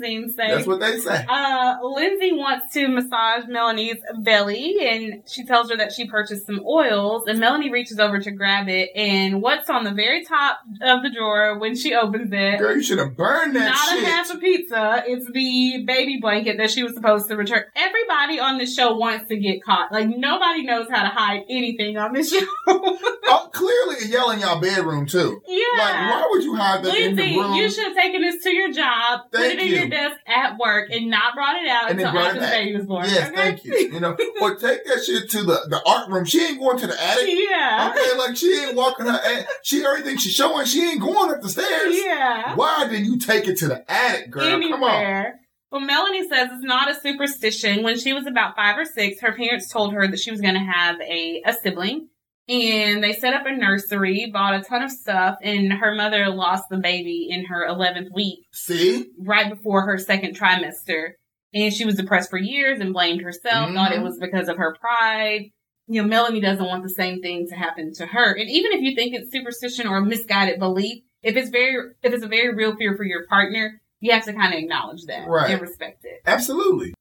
magazines say. That's what they say. Uh, Lindsay wants to massage Melanie's belly, and she tells her that she purchased some oils. And Melanie reaches over to grab it, and what's on the very top of the drawer when she opens it? Girl, you should have burned that Not shit. a half a pizza. It's the baby blanket that she was supposed to return. Everybody on the show wants to get caught. Like nobody knows how to hide anything on this show. oh, clearly yell in y'all bedroom too. Yeah. Like, why would you hide that Lindsay, in the room? you should have taken this to your job, put Thank it in you. your desk at work, and not brought it out And until after the baby was born. Yes, okay? thank you. You know, or take that shit to the, the art room. She ain't going to the attic. Yeah. Okay, like she ain't walking her. a- She everything she's showing. She ain't going up the stairs. Yeah. Why didn't you take it to the attic, girl? Come on. Anywhere. Well, Melanie says it's not a superstition. When she was about five or six, her parents told her that she was going to have a, a sibling. And they set up a nursery, bought a ton of stuff, and her mother lost the baby in her 11th week, See, right before her second trimester. And she was depressed for years and blamed herself, thought it Mhm. was because of her pride. You know, Melanie doesn't want the same thing to happen to her. And even if you think it's superstition or a misguided belief, if it's very, if it's a very real fear for your partner, you have to kind of acknowledge that Right. and respect it. absolutely.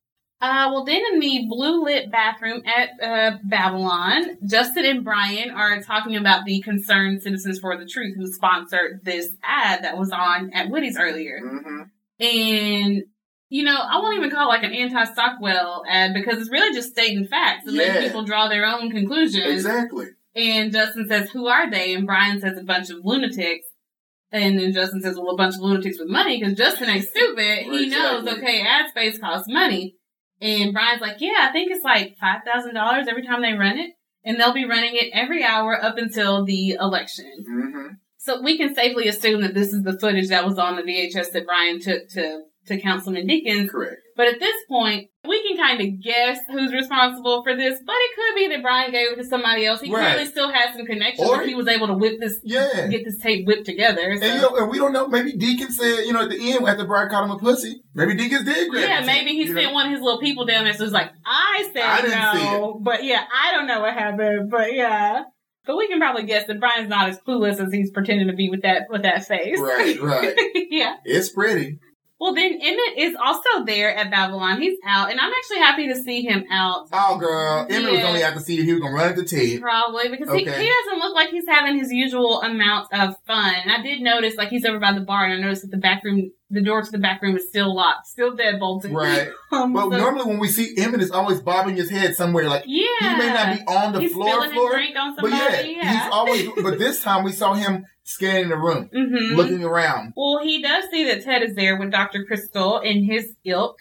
Uh, well, then in the blue lit bathroom at uh, Babylon, Justin and Brian are talking about the Concerned Citizens for the Truth who sponsored this ad that was on at Woody's earlier. hmm And, you know, I won't even call it like an anti Stockwell ad because it's really just stating facts and letting people draw their own conclusions. Exactly. And Justin says, Who are they? And Brian says, A bunch of lunatics. And then Justin says, Well, a bunch of lunatics with money because Justin ain't stupid. He knows, Exactly. okay, ad space costs money. And Brian's like, Yeah, I think it's like $5,000 every time they run it. And they'll be running it every hour up until the election. hmm So we can safely assume that this is the footage that was on the VHS that Brian took to, to Councilman Deacon. Correct. But at this point, we can kind of guess who's responsible for this, but it could be that Brian gave it to somebody else. He Right. clearly still has some connections. Or- he was able to whip this, Yeah. get this tape whipped together. So. And, you know, and we don't know. Maybe Deacon said, you know, at the end after Brian called him a pussy, maybe Deacons did grab yeah, maybe he sent know? one of his little people down there. So it's like, I said I no, but yeah, I don't know what happened, but yeah. But we can probably guess that Brian's not as clueless as he's pretending to be with that with that face. Right, right. yeah. It's pretty. Well, then Emmett is also there at Babylon. He's out, and I'm actually happy to see him out. Oh, girl. Emmett was Yeah. only out to see if he was to run into Ted. Probably because he, he doesn't look like he's having his usual amount of fun. And I did notice, like, he's over by the bar, and I noticed that the back room, the door to the back room is still locked, still dead bolted. Right. Um, But so- normally when we see Emmett, it's always bobbing his head somewhere. Like, yeah, he may not be on the he's floor, floor. his drink on But yeah, somebody. he's always, but this time we saw him scanning the room, hmm looking around. Well, he does see that Ted is there with Dr. Crystal in his ilk.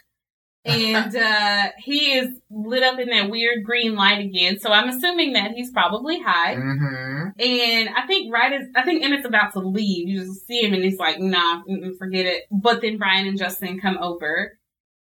And uh, he is lit up in that weird green light again. So I'm assuming that he's probably high. Mm-hmm. And I think right as I think Emmett's about to leave, you just see him and he's like, "Nah, forget it." But then Brian and Justin come over,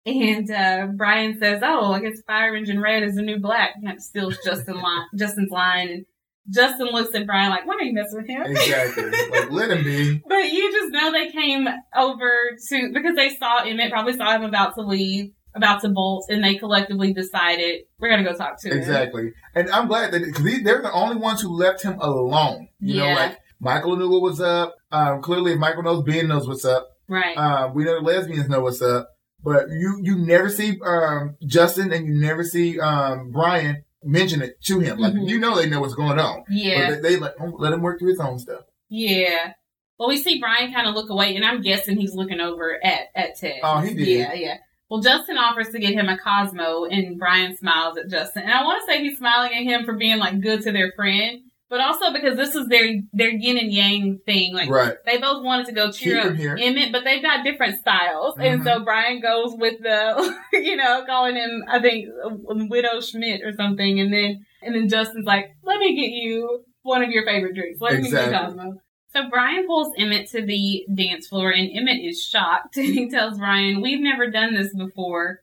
and uh, Brian says, "Oh, I guess Fire Engine Red is the new black." And that steals Justin line, Justin's line, and Justin looks at Brian like, "Why are you messing with him?" Exactly. like, let him be. But you just know they came over to because they saw Emmett, probably saw him about to leave, about to bolt, and they collectively decided we're gonna go talk to him. Exactly. And I'm glad that, because they're the only ones who left him alone. You know, Yeah. like, Michael knew what was up. Um, clearly, if Michael knows, Ben knows what's up. Right. Um, we know the lesbians know what's up. But you, you never see, um, Justin and you never see, um, Brian mention it to him. Like, Mhm. you know they know what's going on. yeah. But they, they oh, let him work through his own stuff. Yeah. Well, we see Brian kind of look away, and I'm guessing he's looking over at at Ted. Oh, he did. Yeah, yeah. Well, Justin offers to get him a Cosmo, and Brian smiles at Justin. And I want to say he's smiling at him for being like good to their friend, but also because this is their their yin and yang thing. Like right. they both wanted to go cheer up. Emmett, but they've got different styles, and Mhm. so Brian goes with the, you know, calling him I think Widow Schmidt or something, and then and then Justin's like, "Let me get you one of your favorite drinks. Let me get Exactly. Cosmo." So Brian pulls Emmett to the dance floor, and Emmett is shocked, and he tells Brian, "We've never done this before."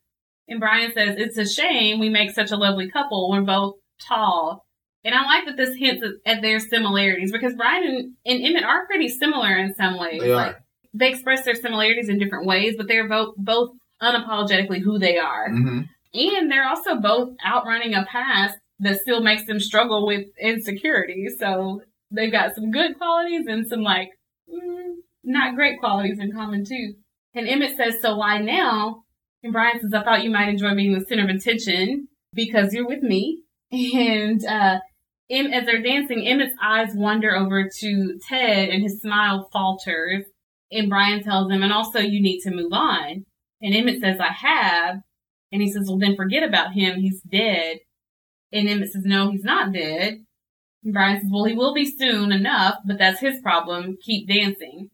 And Brian says, "It's a shame we make such a lovely couple. We're both tall." And I like that this hints at, their similarities because Brian and, and Emmett are pretty similar in some ways. They Like, they express their similarities in different ways, but they're both both unapologetically who they are. hmm And they're also both outrunning a past that still makes them struggle with insecurity. So they've got some good qualities and some like mm, not great qualities in common too. And Emmett says, "So why now?" And Brian says, "I thought you might enjoy being the center of attention because you're with me." And uh, as they're dancing, Emmett's eyes wander over to Ted, and his smile falters. And Brian tells him, "And also, you need to move on." And Emmett says, "I have." And he says, well, then forget about him. He's dead. And Emmett says, no, he's not dead. Brian says, well, he will be soon enough, but that's his problem. Keep dancing.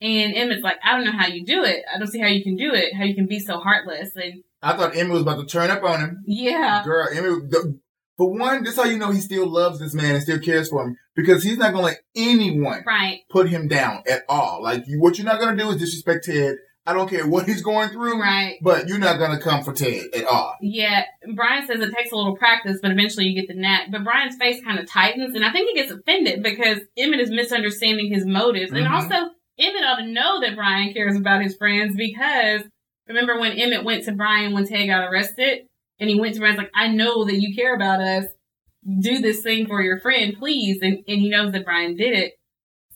And Emmett's like, I don't know how you do it. I don't see how you can do it, how you can be so heartless. And I thought Emmett was about to turn up on him. Yeah. Girl, Emmett, the, for one, this is how you know he still loves this man and still cares for him because he's not going to let anyone right. put him down at all. Like, you, what you're not going to do is disrespect Ted. I don't care what he's going through. Right. But you're not going to come for Ted at all. Yeah. Brian says it takes a little practice, but eventually you get the knack. But Brian's face kind of tightens, and I think he gets offended because Emmett is misunderstanding his motives. Mm-hmm. And also, Emmett ought to know that Brian cares about his friends because remember when Emmett went to Brian when Ted got arrested? And he went to Brian's like, I know that you care about us. Do this thing for your friend, please. And, and he knows that Brian did it.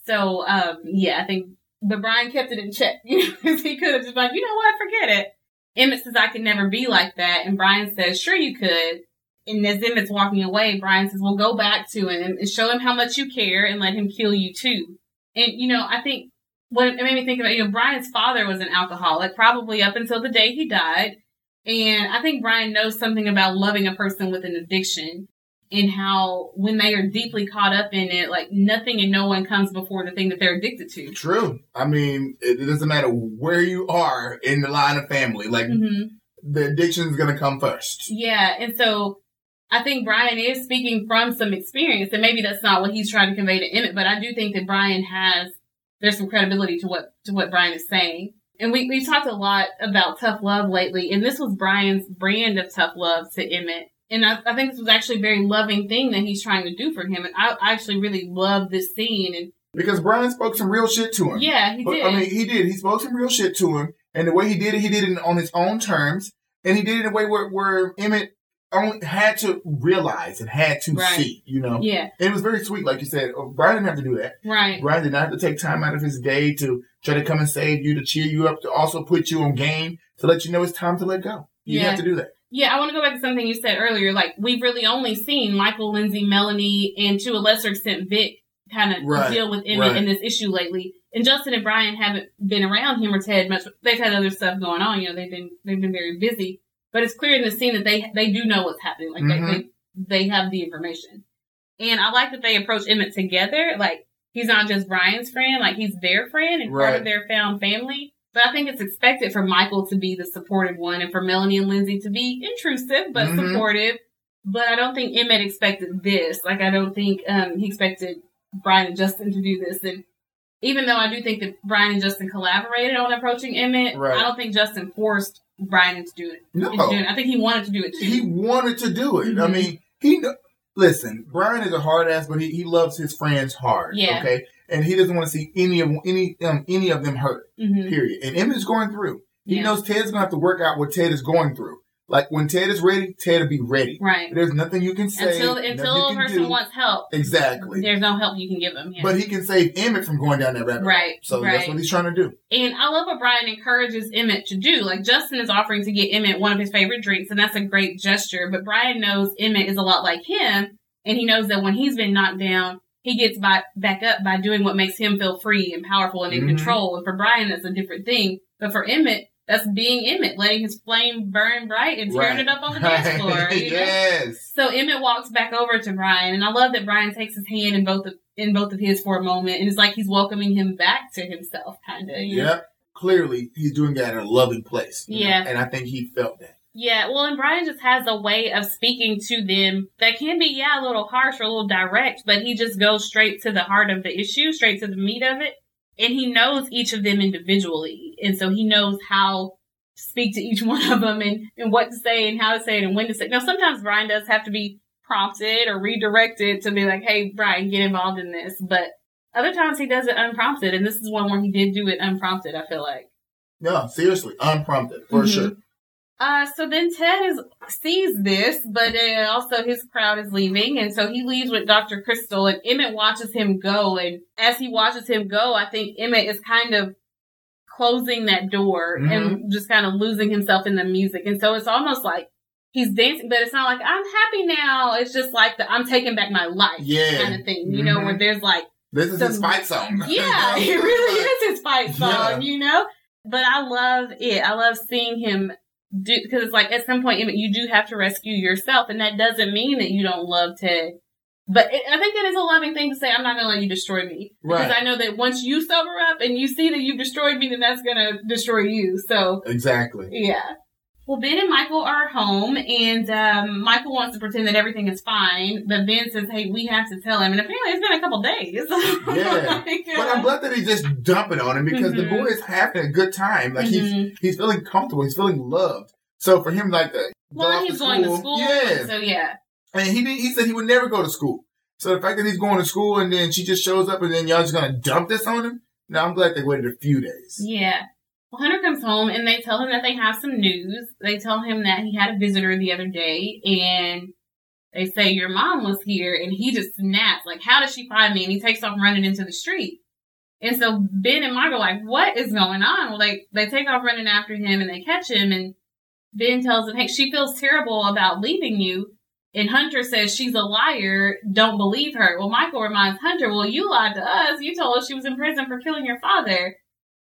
So, um, yeah, I think, but Brian kept it in check. You know, he could have just like, you know what, forget it. Emmett says, I could never be like that. And Brian says, sure you could. And as Emmett's walking away, Brian says, well, go back to him and show him how much you care and let him kill you too. And, you know, I think what it made me think about, you know, Brian's father was an alcoholic, probably up until the day he died. And I think Brian knows something about loving a person with an addiction and how when they are deeply caught up in it, like nothing and no one comes before the thing that they're addicted to. True. I mean, it doesn't matter where you are in the line of family, like mm-hmm. the addiction is going to come first. Yeah. And so I think Brian is speaking from some experience, and maybe that's not what he's trying to convey to Emmett, but I do think that Brian has, there's some credibility to what, to what Brian is saying. And we, we talked a lot about tough love lately, and this was Brian's brand of tough love to Emmett. And I, I think this was actually a very loving thing that he's trying to do for him. And I, I actually really love this scene. And because Brian spoke some real shit to him. Yeah, he did. I mean, he did. He spoke some real shit to him, and the way he did it, he did it on his own terms, and he did it in a way where, where Emmett only had to realize and had to right. see, you know. Yeah. And it was very sweet, like you said. Oh, Brian didn't have to do that. Right. Brian did not have to take time out of his day to try to come and save you, to cheer you up, to also put you on game, to let you know it's time to let go. You yeah. have to do that. Yeah, I want to go back to something you said earlier. Like, we've really only seen Michael, Lindsay, Melanie, and to a lesser extent, Vic kind of right. deal with Emmett right. in this issue lately. And Justin and Brian haven't been around him or Ted much. They've had other stuff going on. You know, they've been they've been very busy. But it's clear in the scene that they they do know what's happening. Like mm-hmm. they, they they have the information. And I like that they approach Emmett together. Like he's not just Brian's friend, like he's their friend and right. part of their found family. But I think it's expected for Michael to be the supportive one and for Melanie and Lindsay to be intrusive but mm-hmm. supportive. But I don't think Emmett expected this. Like I don't think um, he expected Brian and Justin to do this. And even though I do think that Brian and Justin collaborated on approaching Emmett, right. I don't think Justin forced Brian to do it. No. I think he wanted to do it too. He wanted to do it. Mm-hmm. I mean, he listen. Brian is a hard ass, but he, he loves his friends hard. Yeah. Okay, and he doesn't want to see any of any um, any of them hurt. Mm-hmm. Period. And Emmett's going through. He yeah. knows Ted's gonna have to work out what Ted is going through. Like when Ted is ready, Ted will be ready. Right. There's nothing you can say until until a person do. wants help. Exactly. There's no help you can give him. Yeah. But he can save Emmett from going down that rabbit hole. Right. So right. that's what he's trying to do. And I love what Brian encourages Emmett to do. Like Justin is offering to get Emmett one of his favorite drinks, and that's a great gesture. But Brian knows Emmett is a lot like him, and he knows that when he's been knocked down, he gets by, back up by doing what makes him feel free and powerful and in mm-hmm. control. And for Brian, that's a different thing. But for Emmett, that's being Emmett, letting his flame burn bright and tearing right. it up on the dance floor. yes. Know? So Emmett walks back over to Brian, and I love that Brian takes his hand in both of in both of his for a moment, and it's like he's welcoming him back to himself, kind of. Yep. Clearly, he's doing that in a loving place. Yeah. Know? And I think he felt that. Yeah, well, and Brian just has a way of speaking to them that can be, yeah, a little harsh or a little direct, but he just goes straight to the heart of the issue, straight to the meat of it and he knows each of them individually. And so he knows how to speak to each one of them and, and what to say and how to say it and when to say it. Now, sometimes Brian does have to be prompted or redirected to be like, hey, Brian, get involved in this. But other times he does it unprompted. And this is one where he did do it unprompted, I feel like. Yeah, seriously, unprompted, for mm-hmm. sure. Uh, so then Ted is, sees this, but uh, also his crowd is leaving, and so he leaves with Dr. Crystal, and Emmett watches him go, and as he watches him go, I think Emmett is kind of closing that door mm-hmm. and just kind of losing himself in the music, and so it's almost like he's dancing, but it's not like I'm happy now. It's just like the I'm taking back my life yeah. kind of thing, you mm-hmm. know, where there's like this is some, his fight song. Yeah, it really is his fight song, yeah. you know. But I love it. I love seeing him because it's like at some point you do have to rescue yourself, and that doesn't mean that you don't love Ted. But it, I think it is a loving thing to say, I'm not going to let you destroy me. Because right. I know that once you sober up and you see that you've destroyed me, then that's going to destroy you. So. Exactly. Yeah. Well, Ben and Michael are home, and um, Michael wants to pretend that everything is fine, but Ben says, "Hey, we have to tell him." And apparently, it's been a couple days. yeah, like, uh, but I'm glad that he's just dumping on him because mm-hmm. the boy is having a good time. Like mm-hmm. he's he's feeling comfortable. He's feeling loved. So for him, like the well, he's to going to school. Yeah. So yeah. And he he said he would never go to school. So the fact that he's going to school and then she just shows up and then y'all just gonna dump this on him. Now I'm glad they waited a few days. Yeah. Well, Hunter comes home and they tell him that they have some news. They tell him that he had a visitor the other day and they say your mom was here and he just snaps like how did she find me? And he takes off running into the street. And so ben and mark are like what is going on? Well they they take off running after him and they catch him and ben tells him hey she feels terrible about leaving you. And hunter says she's a liar. Don't believe her. Well michael reminds hunter well you lied to us. You told us she was in prison for killing your father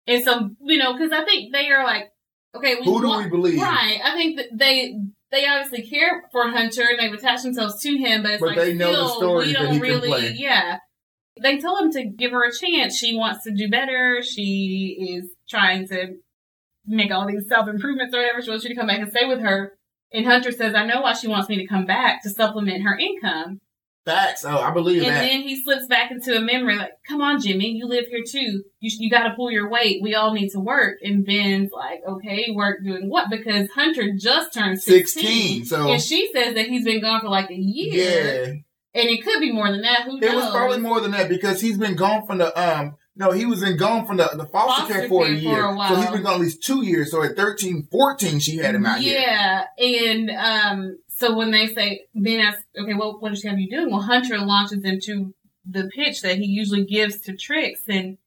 and so, you know, because I think they are like, okay, who do we believe? Right. I think that they they obviously care for Hunter and they've attached themselves to him, but it's but like they know still, the story we don't really, yeah. They tell him to give her a chance. She wants to do better. She is trying to make all these self improvements or whatever. She wants you to come back and stay with her. And Hunter says, I know why she wants me to come back to supplement her income. Facts. Oh, I believe and that. And then he slips back into a memory like, come on, Jimmy, you live here too. You, you got to pull your weight. We all need to work. And Ben's like, okay, work doing what? Because Hunter just turned 16. 16 so. And she says that he's been gone for like a year. Yeah. And it could be more than that. Who knows? It was probably more than that because he's been gone from the, um, no, he was in gone from the, the foster, foster care for a year. For a so he's been gone at least two years. So at 13, 14, she had him out yeah. here. Yeah. And, um, so when they say, Ben asks, okay, well, what does she have you doing? Well, Hunter launches into the pitch that he usually gives to Tricks. And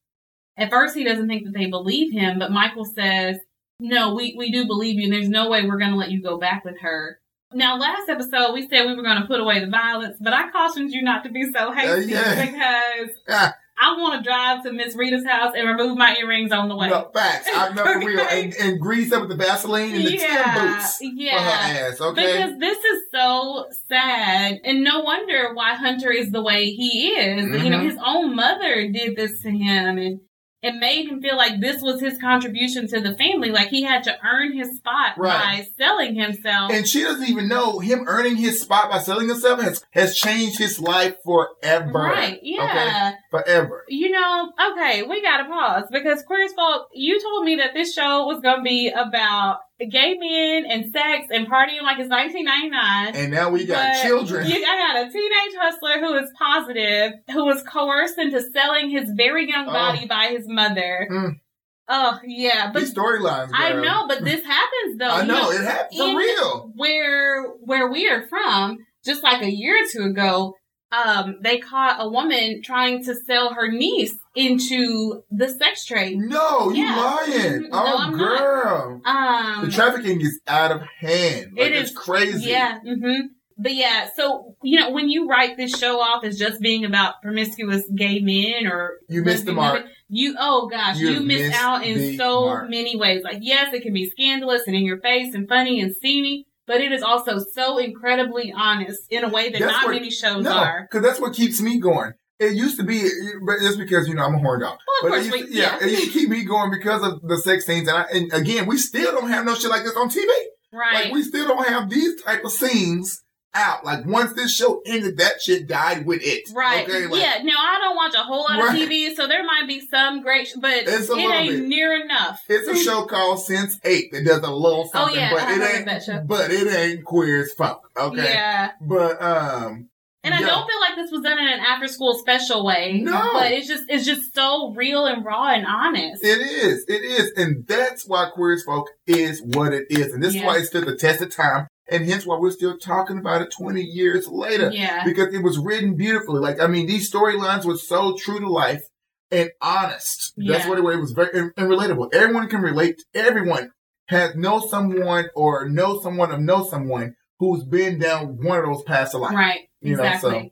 at first he doesn't think that they believe him, but Michael says, no, we, we do believe you. And there's no way we're going to let you go back with her. Now, last episode, we said we were going to put away the violence, but I cautioned you not to be so hasty uh, yeah. because I want to drive to Miss Rita's house and remove my earrings on the way. No, facts. I know for real. And, and, grease up with the Vaseline and the yeah, boots yeah. for her ass. Okay. Because this is so sad, and no wonder why Hunter is the way he is. Mm-hmm. You know, mm-hmm. his own mother did this to him, and it made him feel like this was his contribution to the family. Like he had to earn his spot right. by selling himself. And she doesn't even know him earning his spot by selling himself has, has changed his life forever. Right. Yeah. Okay? Forever. You know, okay, we gotta pause because Queer as Folk, you told me that this show was gonna be about gay men and sex and partying like it's 1999. And now we got children. You, I got a teenage hustler who is positive, who was coerced into selling his very young body oh. by his mother. Mm. Oh yeah, but storylines. I know, but this happens though. I know, know it happens for real. Where where we are from, just like a year or two ago, um, they caught a woman trying to sell her niece into the sex trade. No, you yeah. lying. Mm-hmm. Oh, no, girl. Um, the trafficking is out of hand. Like, it is crazy. Yeah. Mm-hmm. But yeah, so you know, when you write this show off as just being about promiscuous gay men, or you missed the mark. Women, you oh gosh, you, you missed, missed out in so mark. many ways. Like yes, it can be scandalous and in your face and funny and steamy, but it is also so incredibly honest in a way that that's not what, many shows no, are. Because that's what keeps me going. It used to be, but it's because you know I'm a horn dog. Well, but it used to, yeah, yeah, it used to keep me going because of the sex scenes, and, I, and again, we still don't have no shit like this on TV. Right. Like we still don't have these type of scenes out. Like once this show ended, that shit died with it. Right. Okay? Like, yeah. Now I don't watch a whole lot right. of TV, so there might be some great, but it ain't bit. near enough. It's a show called Sense8 that does a little oh, something, oh, yeah, but I it ain't. But it ain't queer as fuck. Okay. Yeah. But um. And I don't feel like this was done in an after school special way. No. But it's just it's just so real and raw and honest. It is. It is. And that's why Queer as Folk is what it is. And this yeah. is why it stood the test of time and hence why we're still talking about it 20 years later. Yeah. Because it was written beautifully. Like, I mean, these storylines were so true to life and honest. That's yeah. what it was. It was very and, and, relatable. Everyone can relate. Everyone has know someone or know someone of know someone who's been down one of those paths of life. Right. You exactly. Know, so.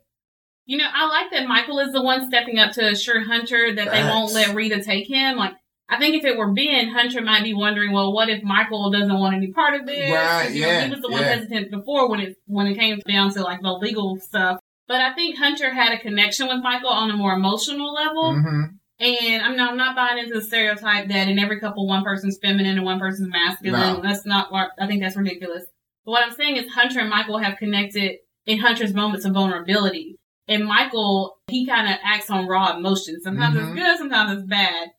You know, I like that Michael is the one stepping up to assure Hunter that they won't let Rita take him. Like, I think if it were Ben, Hunter might be wondering, well, what if Michael doesn't want any part of this? Right, You know, yeah, he was the one yeah. hesitant before when it when it came down to like the legal stuff. But I think Hunter had a connection with Michael on a more emotional level. hmm And I'm not, I'm not buying into the stereotype that in every couple one person's feminine and one person's masculine. No. That's not I think that's ridiculous. But what I'm saying is Hunter and Michael have connected in Hunter's moments of vulnerability. And Michael, he kind of acts on raw emotions. Sometimes Mhm. it's good, sometimes it's bad.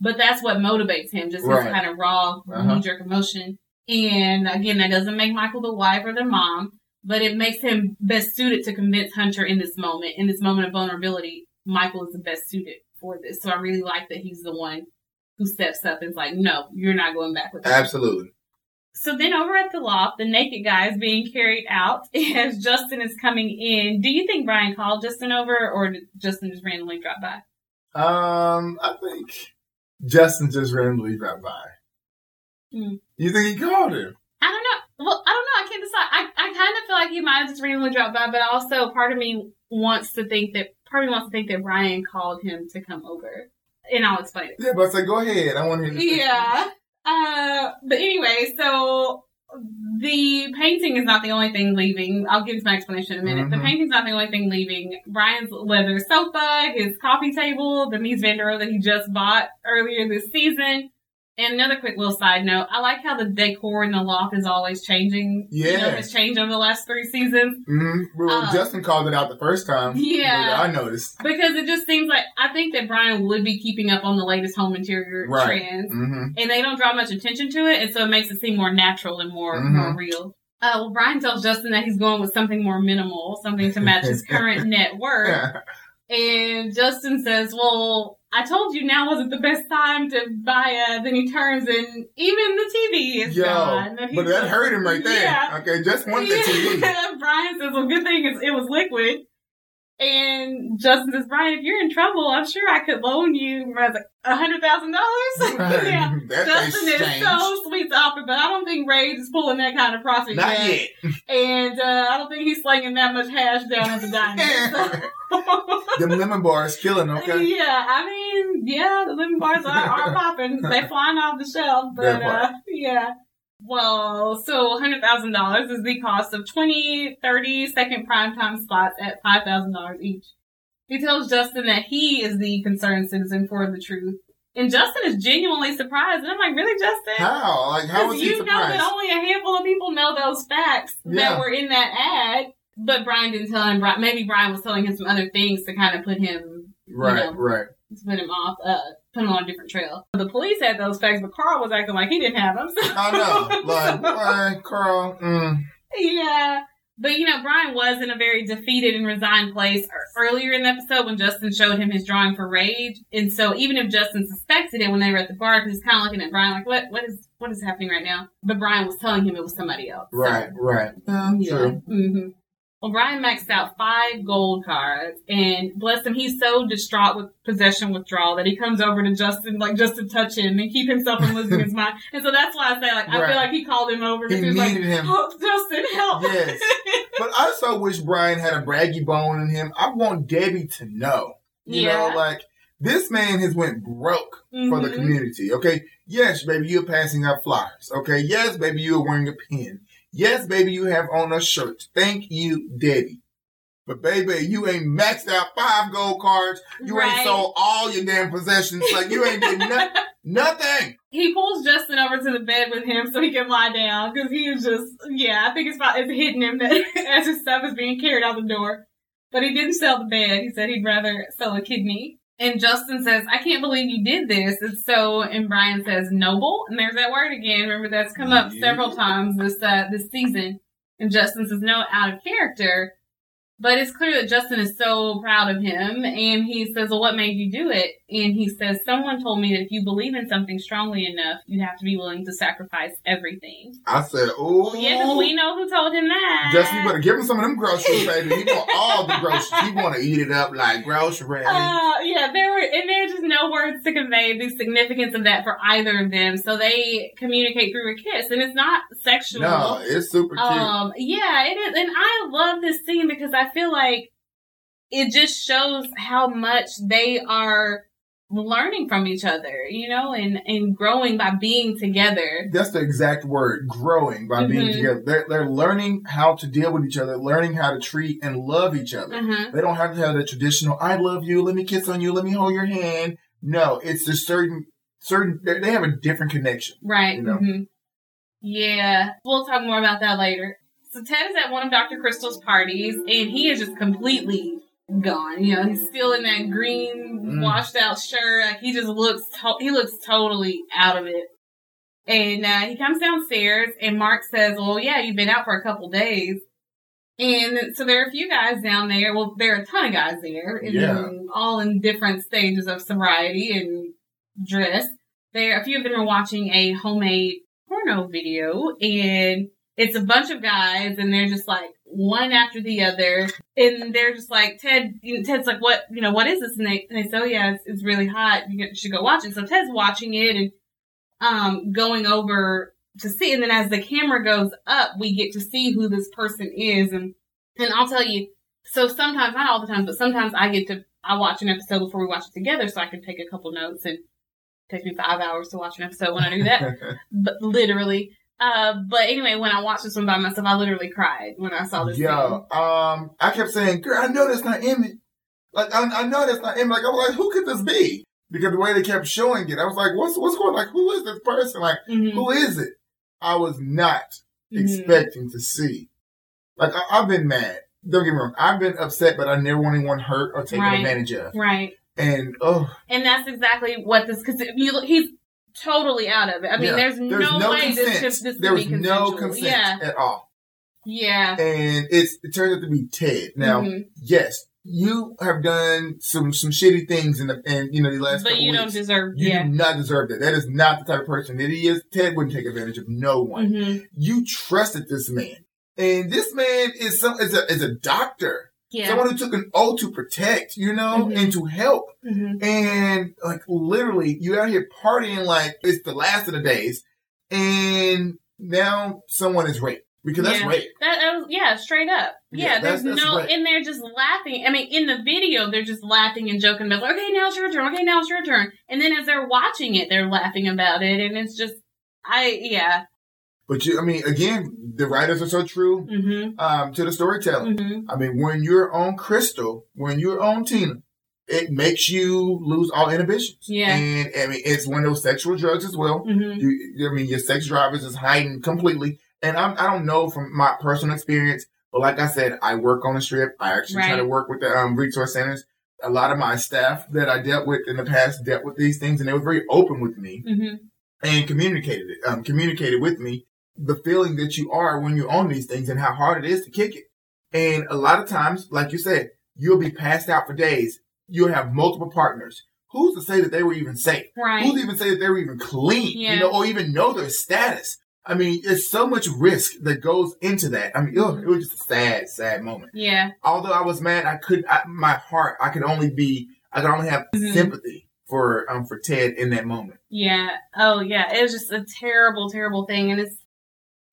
But that's what motivates him, just Right. his kind of raw, Uh-huh. knee jerk emotion. And again, that doesn't make Michael the wife or the mom, but it makes him best suited to convince Hunter in this moment, in this moment of vulnerability. Michael is the best suited for this. So I really like that he's the one who steps up and is like, no, you're not going back with that. Absolutely. So then over at the loft, the naked guy is being carried out as Justin is coming in. Do you think Brian called Justin over or did Justin just randomly drop by? Um, I think Justin just randomly dropped by. Hmm. You think he called him? I don't know. Well, I don't know. I can't decide. I, I kind of feel like he might have just randomly dropped by, but also part of me wants to think that, part of me wants to think that Brian called him to come over. And I'll explain it. Yeah, but I said, go ahead. I want to hear this. Yeah. Uh, but anyway, so the painting is not the only thing leaving. I'll give you my explanation in a minute. The Mhm. painting's not the only thing leaving. Brian's leather sofa, his coffee table, the Mies van der Rohe that he just bought earlier this season. And another quick little side note, I like how the decor in the loft is always changing. You know, Yeah. it's changed over the last three seasons. hmm Well, Uh, Justin called it out the first time. Yeah. I noticed. Because it just seems like, I think that Brian would be keeping up on the latest home interior Right. trends. hmm and they don't draw much attention to it, and so it makes it seem more natural and more Mhm. more real. Uh, well, Brian tells Justin that he's going with something more minimal, something to match his current net worth, and Justin says, "Well, I told you now wasn't the best time to buy a." Then he turns, and even the TV is Yo, gone. But that hurt him right there. Yeah. Okay, just want the TV. Brian says, "Well, good thing is it was liquid." And Justin says, "Brian, if you're in trouble, I'm sure I could loan you a hundred thousand dollars." Yeah. That Justin is so sweet to offer, but I don't think Rage is pulling that kind of profit Not yet. yet. And uh, I don't think he's slinging that much hash down at the diner. the lemon bars killing, okay? Yeah, I mean, yeah, the lemon bars are, are popping. They're flying off the shelf, but That part. uh, yeah. Well, so $100,000 is the cost of 20, 30 second primetime spots at $5,000 each. He tells Justin that he is the concerned citizen for the truth. And Justin is genuinely surprised. And I'm like, really, Justin? How? Like, how was Because he you know surprised? that only a handful of people know those facts Yeah. that were in that ad. But Brian didn't tell him. Maybe Brian was telling him some other things to kind of put him, right, know. right. to put him off, uh, put him on a different trail. The police had those facts, but Carl was acting like he didn't have them. So. I know. Like, why, Carl? Mm. yeah. But you know, Brian was in a very defeated and resigned place earlier in the episode when Justin showed him his drawing for Rage. And so even if Justin suspected it when they were at the bar, because he's kind of looking at Brian like, what, what is, what is happening right now? But Brian was telling him it was somebody else. So- Right, right. Um, Yeah. True. hmm Well, Brian maxed out five gold cards, and bless him, he's so distraught with possession withdrawal that he comes over to Justin, like just to touch him and keep himself from losing his mind. And so that's why I say, like, I Right. feel like he called him over He because he was like, needed him. "Oh, Justin, help!" Yes. But I also wish Brian had a braggy bone in him. I want Debbie to know. You Yeah. know, like this man has went broke for the Mhm. community. Okay. Yes, baby, you're passing out flyers. Okay. Yes, baby, you're wearing a pin. Yes, baby, you have on a shirt. Thank you, Debbie. But baby, you ain't maxed out five gold cards. You ain't sold all your damn possessions. Like you ain't did no- nothing. He pulls Justin over to the bed with him so he can lie down because he is just, yeah, I think it's, about, it's hitting him that as his stuff is being carried out the door. But he didn't sell the bed. He said he'd rather sell a kidney. And Justin says, I can't believe you did this. It's so, and Brian says, noble. And there's that word again. Remember that's come up several times this, uh, this season. And Justin says, no, out of character. But it's clear that Justin is so proud of him. And he says, well, what made you do it? And he says, someone told me that if you believe in something strongly enough, you have to be willing to sacrifice everything. I said, oh, Well, yeah, because we know who told him that. Justin, you better give him some of them groceries, baby. He want all the groceries. He want to eat it up like groceries. Uh, yeah, there were, and there are just no words to convey the significance of that for either of them. So they communicate through a kiss, and it's not sexual. no, it's super cute. Um, yeah, it is, and I love this scene because I feel like it just shows how much they are learning from each other, you know, and, and growing by being together. That's the exact word, growing by being Mhm. together. They're, they're learning how to deal with each other, learning how to treat and love each other. Uh-huh. They don't have to have the traditional, I love you, let me kiss on you, let me hold your hand. No, it's just certain, certain, they have a different connection. Right. You know? hmm Yeah. We'll talk more about that later. So Ted is at one of Dr. Crystal's parties and he is just completely gone. You know, he's still in that green Mm. washed out shirt. Like he just looks, to- he looks totally out of it. And uh, he comes downstairs and Mark says, well, yeah, you've been out for a couple days. And so there are a few guys down there. Well, there are a ton of guys there, and Yeah. all in different stages of sobriety and dress. There, a few of them are watching a homemade porno video, and it's a bunch of guys, and they're just like one after the other, and they're just like Ted. You know, Ted's like, "What? You know, what is this?" And they, and they say, "Oh yeah, it's, it's really hot. You should go watch it." So Ted's watching it and um going over to see, and then as the camera goes up, we get to see who this person is, and and I'll tell you. So sometimes, not all the time, but sometimes I get to I watch an episode before we watch it together, so I can take a couple notes and. It takes me five hours to watch an episode when I do that but literally. Uh, but anyway, when I watched this one by myself, I literally cried when I saw this. Yo, um, I kept saying, girl, I know that's not Emmett. Like, I, I know that's not Emmett. Like, I was like, who could this be? Because the way they kept showing it, I was like, what's, what's going Like, who is this person? Like. Mhm, who is it? I was not mhm. expecting to see. Like, I, I've been mad. Don't get me wrong. I've been upset, but I never want anyone hurt or taken Right. advantage of. Right, And, oh, and that's exactly what this because you he's totally out of it. I mean, yeah. there's, no, way consent. this this, this there was be no consent Yeah, at all. yeah. And it's, it turns out to be Ted. Now, Mhm. yes, you have done some some shitty things in the in you know the last but you weeks. don't deserve. you yeah. do not deserve that. That is not the type of person that he is. Ted wouldn't take advantage of no one. hmm You trusted this man, and this man is some is a is a doctor, Yeah. someone who took an oath to protect, you know, Mhm. and to help. hmm And like literally, you out here partying like it's the last of the days, and now someone is raped because that's Yeah. rape. That, that was, yeah, straight up. Yeah, Yeah, that's- there's that's no, right. and they're just laughing. I mean, in the video, they're just laughing and joking about, okay, now it's your turn. Okay, now it's your turn. And then as they're watching it, they're laughing about it, and it's just, I, yeah, But you, I mean, again, the writers are so true mm-hmm, um, to the storytelling. mm-hmm, I mean, when you're on Crystal, when you're on Tina, it makes you lose all inhibitions. Yeah. And I mean, it's one of those sexual drugs as well. mm-hmm, You, I mean, your sex drive is just heightened completely. And I'm, I don't know from my personal experience, but like I said, I work on the strip. I actually try to work with the um, resource centers. A lot of my staff that I dealt with in the past dealt with these things, and they were very open with me mm-hmm, and communicated it. Um, communicated with me the feeling that you are when you own these things and how hard it is to kick it. And a lot of times, like you said, you'll be passed out for days. You'll have multiple partners. Who's to say that they were even safe? right. Who's to even say that they were even clean? Yeah. You know, or even know their status. I mean, there's so much risk that goes into that. I mean, ugh, it was just a sad, sad moment. Yeah, Although I was mad, I could, I, my heart, I could only be, I could only have Mhm. sympathy for, um, for Ted in that moment. yeah. Oh, yeah. It was just a terrible, terrible thing, and it's,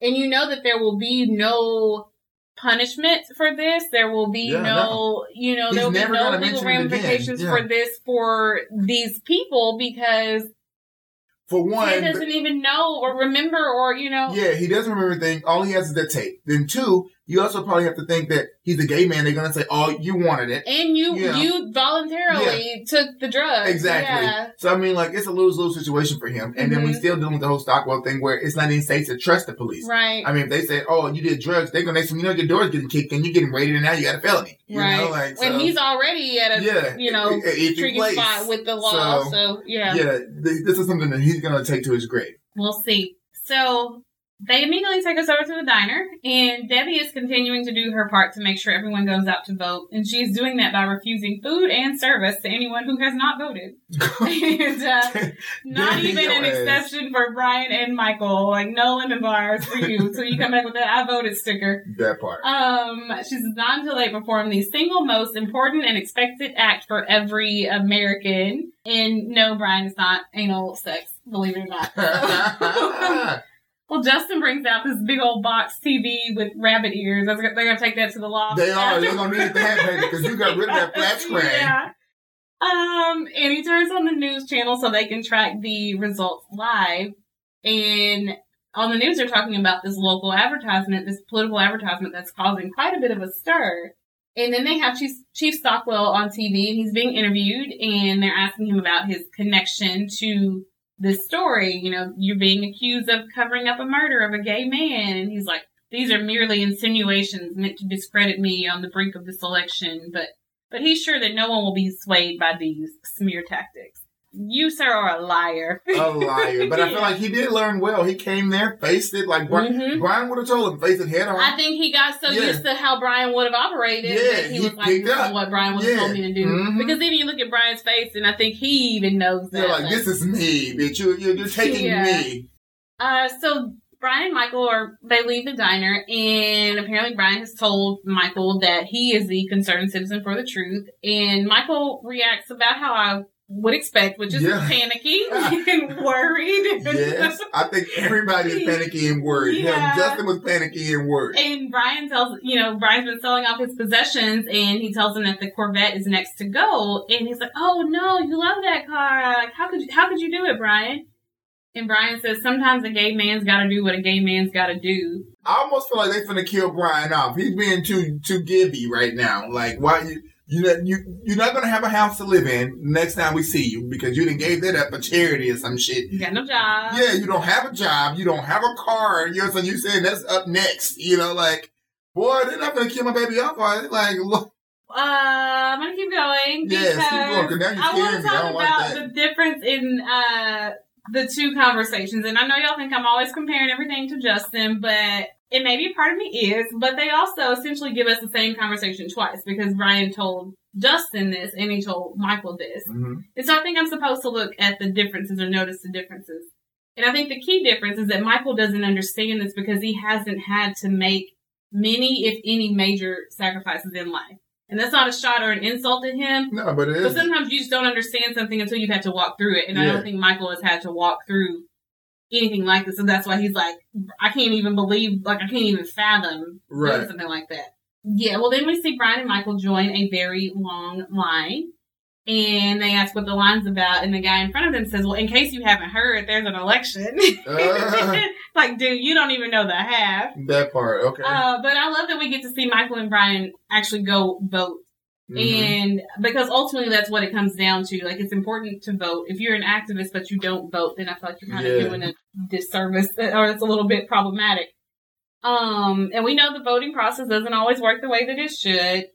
and you know that there will be no punishment for this. There will be Yeah, no, you know, there will be no legal mention it again. ramifications Yeah. for this for these people because For one, he doesn't even know or remember or you know. Yeah, he doesn't remember anything. All he has is that tape. Then two, you also probably have to think that he's a gay man. They're gonna say, "Oh, you wanted it." And you Yeah. you voluntarily took the drug. Exactly. Yeah. So I mean, like it's a lose lose situation for him. And then we Mhm. still dealing with the whole Stockwell thing, where it's not even safe to trust the police. Right. I mean, if they say, "Oh, you did drugs," they're gonna next thing you know your door's getting kicked and you're getting raided, and now you got a felony. You right. know, like so, when he's already at a yeah, you know i- i- if tricky plays. spot with the law. So, So, yeah. yeah, th- this is something that he's gonna take to his grave. We'll see. So they immediately take us over to the diner, and Debbie is continuing to do her part to make sure everyone goes out to vote, and she's doing that by refusing food and service to anyone who has not voted. and uh, not even an ass. exception for Brian and Michael. Like no lemon bars for you. so you come back with that I voted sticker. that part. Um, she says not until they perform the single most important and expected act for every American. And no, Brian, it's not anal sex, believe it or not. well, Justin brings out this big old box TV with rabbit ears. They're gonna take that to the loft. They are. They're gonna need it to have it because you got rid of that flat screen. Yeah. Um, and he turns on the news channel so they can track the results live. And on the news, they're talking about this local advertisement, this political advertisement that's causing quite a bit of a stir. And then they have Chief, Chief Stockwell on TV and he's being interviewed and they're asking him about his connection to this story. You know, you're being accused of covering up a murder of a gay man. And he's like, these are merely insinuations meant to discredit me on the brink of this election. But, but he's sure that no one will be swayed by these smear tactics you sir are a liar. a liar. But I feel like he did learn well. He came there, faced it like Brian, mm-hmm. Brian would have told him, face it head on. I think he got so yeah. used to how Brian would have operated yeah, that he, he was like, this is what Brian would have yeah. told me to do. Mm-hmm. Because then you look at Brian's face and I think he even knows that. Like, like this is me, bitch. You're, you're, you're taking yeah. me. Uh, so Brian and Michael are, they leave the diner and apparently Brian has told Michael that he is the concerned citizen for the truth. And Michael reacts about how I would expect, which is yeah. panicky and worried. yes, I think everybody is panicky and worried. Yeah. Justin was panicky and worried. And Brian tells, you know, Brian's been selling off his possessions, and he tells him that the Corvette is next to go, and he's like, "Oh no, you love that car! Like, how could you, how could you do it, Brian?" And Brian says, "Sometimes a gay man's got to do what a gay man's got to do." I almost feel like they're gonna kill Brian off. He's being too too gibby right now. Like, why you? You know, you you're not gonna have a house to live in next time we see you because you didn't gave that up for charity or some shit. You got no job. Yeah, you don't have a job. You don't have a car. You know, so you saying that's up next. You know, like boy, they're not gonna kill my baby off. Like look. Uh, I'm gonna keep going. Yes, keep going. Now you're I want to talk about like the difference in uh the two conversations, and I know y'all think I'm always comparing everything to Justin, but it maybe part of me is, but they also essentially give us the same conversation twice because Brian told Justin this and he told Michael this. Mm-hmm. And so I think I'm supposed to look at the differences or notice the differences. And I think the key difference is that Michael doesn't understand this because he hasn't had to make many, if any, major sacrifices in life. And that's not a shot or an insult to him. No, but it is. But sometimes you just don't understand something until you've had to walk through it. And yeah. I don't think Michael has had to walk through anything like this. And that's why he's like, I can't even believe, like, I can't even fathom right. something like that. Yeah, well, then we see Brian and Michael join a very long line. And they ask what the line's about, and the guy in front of them says, "Well, in case you haven't heard, there's an election." Uh, like, dude, you don't even know the half. That part, okay. Uh, but I love that we get to see Michael and Brian actually go vote Mm-hmm. And because ultimately that's what it comes down to. Like it's important to vote. If you're an activist but you don't vote, then I feel like you're kind yeah. of doing a disservice or it's a little bit problematic. Um, and we know the voting process doesn't always work the way that it should,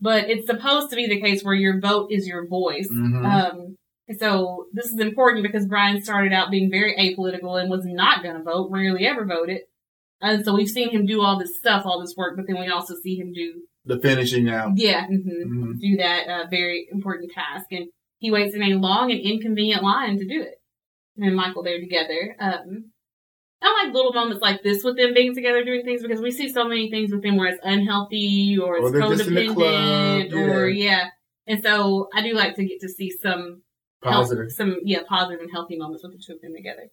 but it's supposed to be the case where your vote is your voice. Mm-hmm. Um, so this is important because Brian started out being very apolitical and was not going to vote, rarely ever voted. And so we've seen him do all this stuff, all this work, but then we also see him do the finishing now. Yeah, mm-hmm. Mm-hmm. do that uh, very important task, and he waits in a long and inconvenient line to do it. And Michael there together. Um, I like little moments like this with them being together doing things because we see so many things with them where it's unhealthy or it's or codependent yeah. or yeah. And so I do like to get to see some positive, health, some yeah, positive and healthy moments with the two of them together.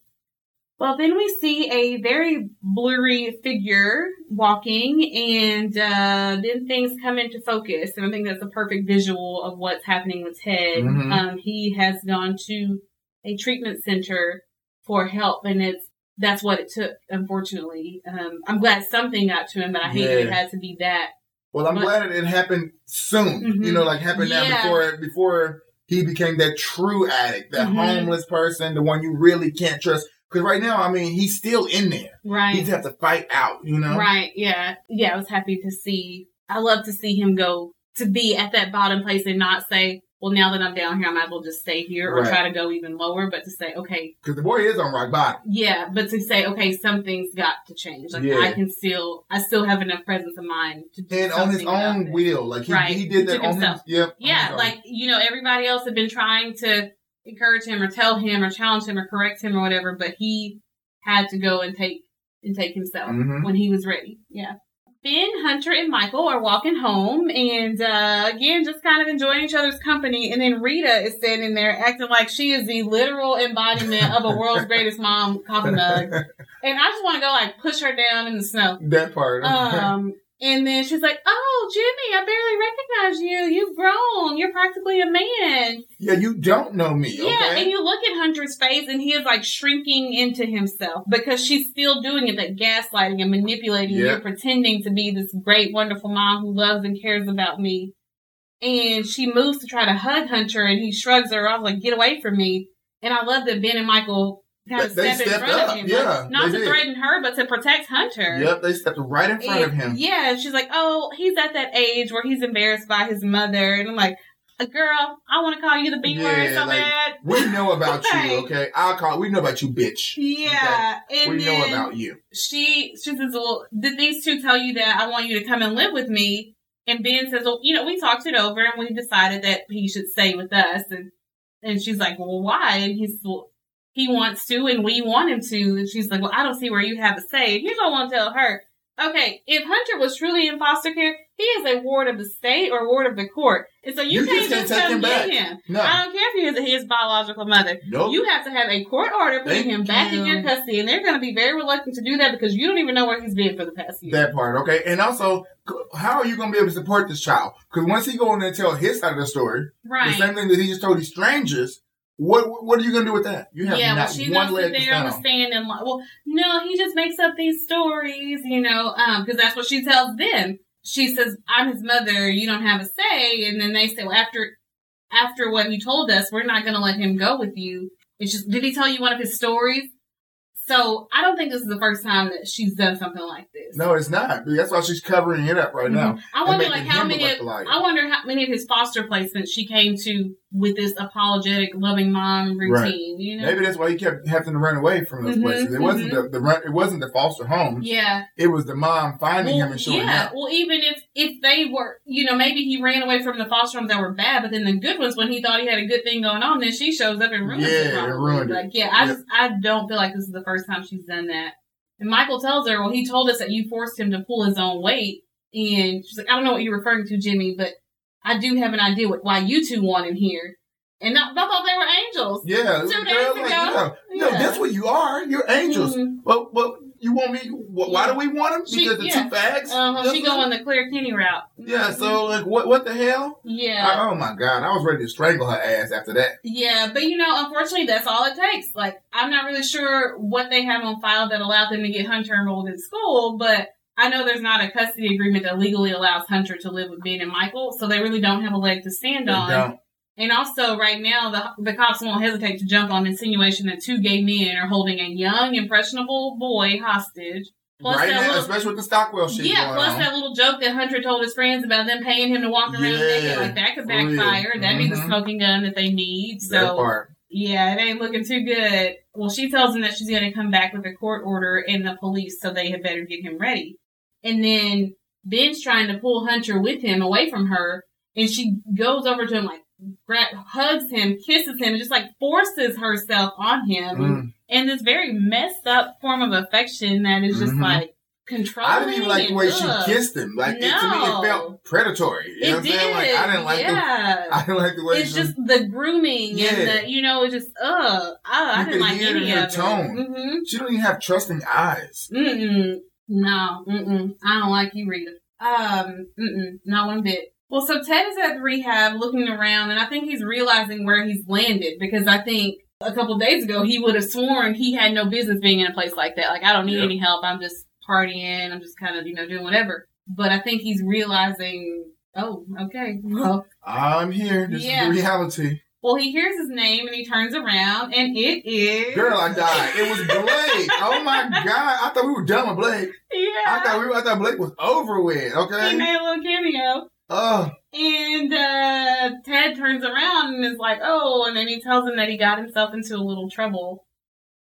Well, then we see a very blurry figure walking, and uh, then things come into focus. And I think that's a perfect visual of what's happening with Ted. Mm-hmm. Um, he has gone to a treatment center for help, and it's that's what it took. Unfortunately, um, I'm glad something got to him, but I hate yeah. that it had to be that. Well, I'm but, glad it happened soon. Mm-hmm. You know, like happened yeah. now before before he became that true addict, that mm-hmm. homeless person, the one you really can't trust. Because right now, I mean, he's still in there. Right. He's have to fight out, you know? Right. Yeah. Yeah. I was happy to see. I love to see him go to be at that bottom place and not say, well, now that I'm down here, I might as well just stay here or right. try to go even lower, but to say, okay. Because the boy is on rock bottom. Yeah, but to say, okay, something's got to change. Like, yeah. I can still, I still have enough presence of mind to do And on his own will. Like, he, right. he did that on himself. His, yep. Yeah, like, you know, everybody else had been trying to encourage him or tell him or challenge him or correct him or whatever, but he had to go and take and take himself mm-hmm. when he was ready. Yeah. Ben, Hunter, and Michael are walking home and uh, again just kind of enjoying each other's company. And then Rita is standing there acting like she is the literal embodiment of a world's greatest mom coffee mug. And I just want to go like push her down in the snow. That part. Um And then she's like, "Oh, Jimmy, I barely recognize you. You've grown. You're practically a man." Yeah, you don't know me. Yeah, okay? and you look at Hunter's face, and he is like shrinking into himself because she's still doing it, that gaslighting and manipulating you, pretending to be this great, wonderful mom who loves and cares about me. And she moves to try to hug Hunter, and he shrugs her off, like, "Get away from me." And I love that Ben and Michael kind of They- they step in stepped front up, of him, yeah, like, not to did. threaten her, but to protect Hunter. Yep, they stepped right in front of him. Yeah, and she's like, "Oh, he's at that age where he's embarrassed by his mother," and I'm like, "Uh, "Girl, I want to call you the B word Yeah, so like, bad." We know about you, okay? I'll call. We know about you, bitch. Yeah, and we know about you. she she says, "Well, did these two tell you that I want you to come and live with me?" And Ben says, "Well, you know, we talked it over and we decided that he should stay with us." And and she's like, "Well, why?" And he's well, he wants to, and we want him to. And she's like, "Well, I don't see where you have a say." And here's what I want to tell her. Okay, if Hunter was truly in foster care, he is a ward of the state or ward of the court, and so you, You can't just just come him get back. him. No. I don't care if he is his biological mother. Nope. You have to have a court order putting Thank him back in your custody, and they're going to be very reluctant to do that because you don't even know where he's been for the past year. That part, okay? And also, how are you going to be able to support this child? Because once he go in there and tell his side of the story, right. the same thing that he just told these strangers, what what are you going to do with that? You have yeah, well, not she's one gonna leg there stand the stand and like, well, no, he just makes up these stories, you know, um, because that's what she tells them. She says, "I'm his mother. You don't have a say." And then they say, "Well, after after what he told us, we're not going to let him go with you." It's just, did he tell you one of his stories? So I don't think this is the first time that she's done something like this. No, it's not. That's why she's covering it up right now. Mhm. I wonder, like, how many. like. I wonder how many of his foster placements she came to with this apologetic, loving mom routine. You know? Maybe that's why he kept having to run away from those Mhm, places. It wasn't the, the run, it wasn't the foster homes. Yeah. It was the mom finding Well, him and showing yeah. up. Well, even if if they were, you know, maybe he ran away from the foster homes that were bad, but then the good ones, when he thought he had a good thing going on, then she shows up and ruins it. Yeah, ruined it. Like, yeah, I Yep. just I don't feel like this is the first time she's done that. And Michael tells her, well, he told us that you forced him to pull his own weight, and she's like, I don't know what you're referring to, Jimmy, but I do have an idea what why you two want him here. And I, I thought they were angels. Yeah, Two days ago. like, yeah. No, Yeah. that's what you are. You're angels. Mhm. But but you want me? wh- Why do we want him? She- Because the yeah. two fags. Uh-huh, she going the Claire Kinney route. Yeah. So like, what what the hell? Yeah. I- oh my god! I was ready to strangle her ass after that. Yeah, but you know, unfortunately, that's all it takes. Like, I'm not really sure what they have on file that allowed them to get Hunter enrolled in school, but I know there's not a custody agreement that legally allows Hunter to live with Ben and Michael, so they really don't have a leg to stand They on. don't. And also, right now, the the cops won't hesitate to jump on insinuation that two gay men are holding a young, impressionable boy hostage. Plus right that now, little- especially with the Stockwell shit yeah, going plus on. that little joke that Hunter told his friends about them paying him to walk around Yeah, naked, like that could for real. backfire. That'd be the mm-hmm. smoking gun that they need. that So yeah, it ain't looking too good. Well, she tells him that she's going to come back with a court order and the police, so they had better get him ready. And then Ben's trying to pull Hunter with him away from her, and she goes over to him, like, gra- hugs him, kisses him, and just like forces herself on him. Mm. And this very messed up form of affection that is just Mhm. like controlling. I didn't even like the way she kissed him. Like it, to me, it felt predatory. You know It what I'm did. saying? Like I didn't like the. I didn't like the way it's she. just the grooming Yeah. and the you know it just uh I, I didn't like hear it any in of tone. it. Mm-hmm. she don't even have trusting eyes. Mm-mm. No, mm-mm. I don't like you, Rita. Um, mm-mm. Not one bit. Well, so Ted is at the rehab looking around, and I think he's realizing where he's landed because I think a couple days ago he would have sworn he had no business being in a place like that. Like, I don't need Yep. any help. I'm just partying. I'm just kind of, you know, doing whatever. But I think he's realizing, oh, okay. Well, I'm here. This Yeah. is the reality. well, he hears his name and he turns around, and it is. Girl, I died. It was Blake. oh my god! I thought we were done with Blake. Yeah. I thought we were, I thought Blake was over with. Okay. he Okay. made a little cameo. Oh, And uh, Ted turns around and is like, "Oh!" And then he tells him that he got himself into a little trouble.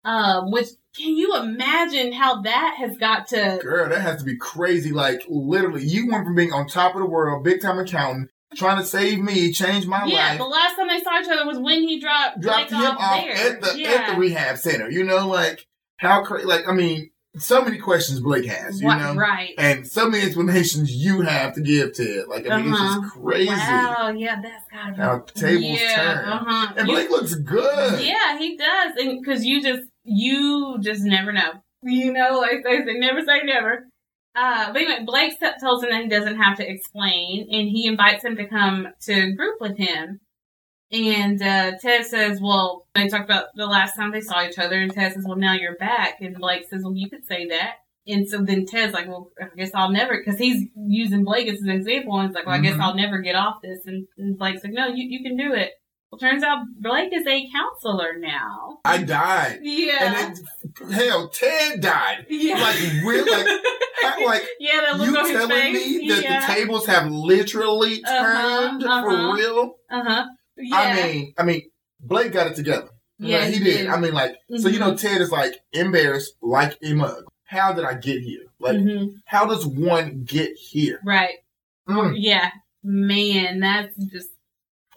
Um, which can you imagine how that has got to? girl, that has to be crazy. Like literally, you went from being on top of the world, big time accountant, trying to save me, change my Yeah, life. Yeah, the last time they saw each other was when he dropped dropped Blake him off, off there. at the yeah. at the rehab center. You know, like how crazy. Like I mean, so many questions Blake has. You What- know, right? and so many explanations you have to give to it. Like I mean, Uh-huh. it's just crazy Wow, yeah, that's gotta be how tables yeah, turn. Uh-huh. And You- Blake looks good. Yeah, he does, and because you just you just never know. You know, like they say, never say never. Uh, but anyway, Blake tells him that he doesn't have to explain, and he invites him to come to group with him. And uh, Ted says, "Well, they talked about the last time they saw each other." And Ted says, "Well, now you're back." And Blake says, "Well, you could say that." And so then Ted's like, "Well, I guess I'll never," because he's using Blake as an example, and he's like, "Well, I guess Mhm. I'll never get off this." And, and Blake's like, "No, you you can do it." Well, turns out Blake is a counselor now. I died. Yeah. And then, hell, Ted died. yeah. Like, really? Like, I- like yeah, that you telling face. me that yeah. the tables have literally Uh-huh, turned uh-huh. for real? Uh huh. Yeah. I mean, I mean, Blake got it together. Yeah, Like, he, he did. did. I mean, like, so you know, Ted is like embarrassed, like a mug. How did I get here? Like, Mhm. how does one get here? right. Mm. Yeah. Man, that's just.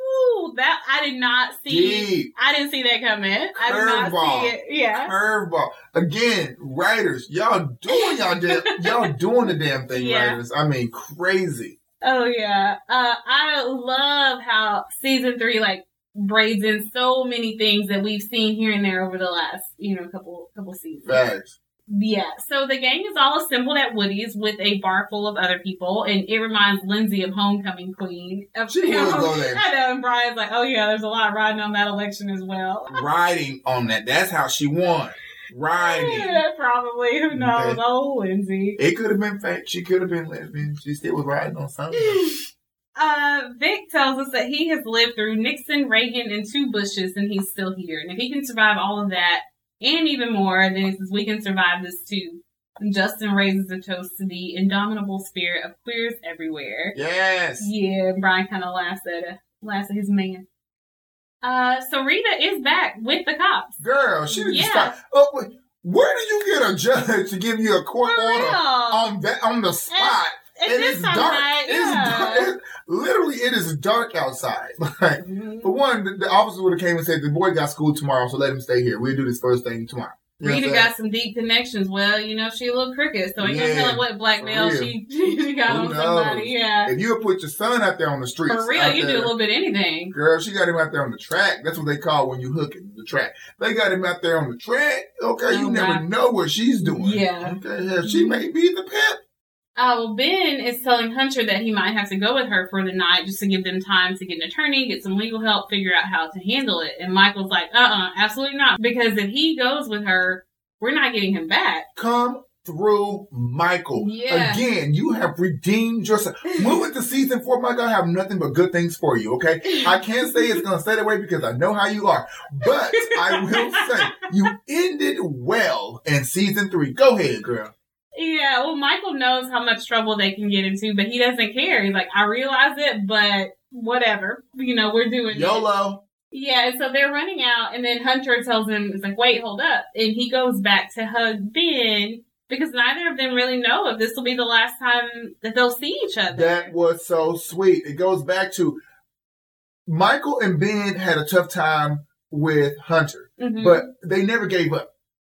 Ooh, that I did not see. Deep I didn't see that coming. I did not Curveball. see it. Yeah. curveball again. Writers, y'all doing y'all damn, y'all doing the damn thing. Yeah. Writers, I mean, crazy. Oh yeah. Uh, I love how season three like braids in so many things that we've seen here and there over the last you know couple couple seasons. Facts. Yeah, so the gang is all assembled at Woody's with a bar full of other people, and it reminds Lindsay of Homecoming Queen. Of She go there. I know, and Brian's like, oh yeah, there's a lot riding on that election as well. Riding on that. That's how she won. Riding. Yeah, probably. Who knows? Okay. Oh, Lindsay. It could have been fake. She could have been lesbian. She still was riding on something. Uh, Vic tells us that he has lived through Nixon, Reagan, and two Bushes, and he's still here. And if he can survive all of that, and even more, then he says we can survive this too. And Justin raises a toast to the indomitable spirit of queers everywhere. Yes. Yeah, Brian kind of laughs at uh, laughs at his man. Uh, so Rita is back with the cops. Girl, she Yeah. stop. Oh, wait. Where do you get a judge to give you a court For order real. on that on the spot? And And it's dark. night, It's yeah. dark. It- literally, it is dark outside. Like, Mhm. for one, the, the officer would have came and said, "The boy got school tomorrow, so let him stay here. We'll do this first thing tomorrow." Rita got some deep connections. Well, you know, she a little crooked, so ain't no Yeah, telling what blackmail she, she got Who on somebody. Yeah. If you would put your son out there on the street. For real, you do a little bit anything. Girl, she got him out there on the track. That's what they call when you hook it, the track. They got him out there on the track. Okay, you Oh, never know what she's doing. Yeah. Okay, yeah, she mm-hmm. may be the pimp. Uh, well, Ben is telling Hunter that he might have to go with her for the night just to give them time to get an attorney, get some legal help, figure out how to handle it. And Michael's like, uh-uh, absolutely not. Because if he goes with her, we're not getting him back. Come through, Michael. Yeah. Again, you have redeemed yourself. Move into season four, Michael. I have nothing but good things for you. Okay, I can't say it's gonna stay that way because I know how you are, but I will say you ended well in season three. Go ahead, girl. Yeah, well, Michael knows how much trouble they can get into, but he doesn't care. He's like, I realize it, but whatever. You know, we're doing it. YOLO. Yeah, so they're running out, and then Hunter tells him, "It's like, wait, hold up," and he goes back to hug Ben because neither of them really know if this will be the last time that they'll see each other. That was so sweet. It goes back to Michael and Ben had a tough time with Hunter, Mhm. but they never gave up.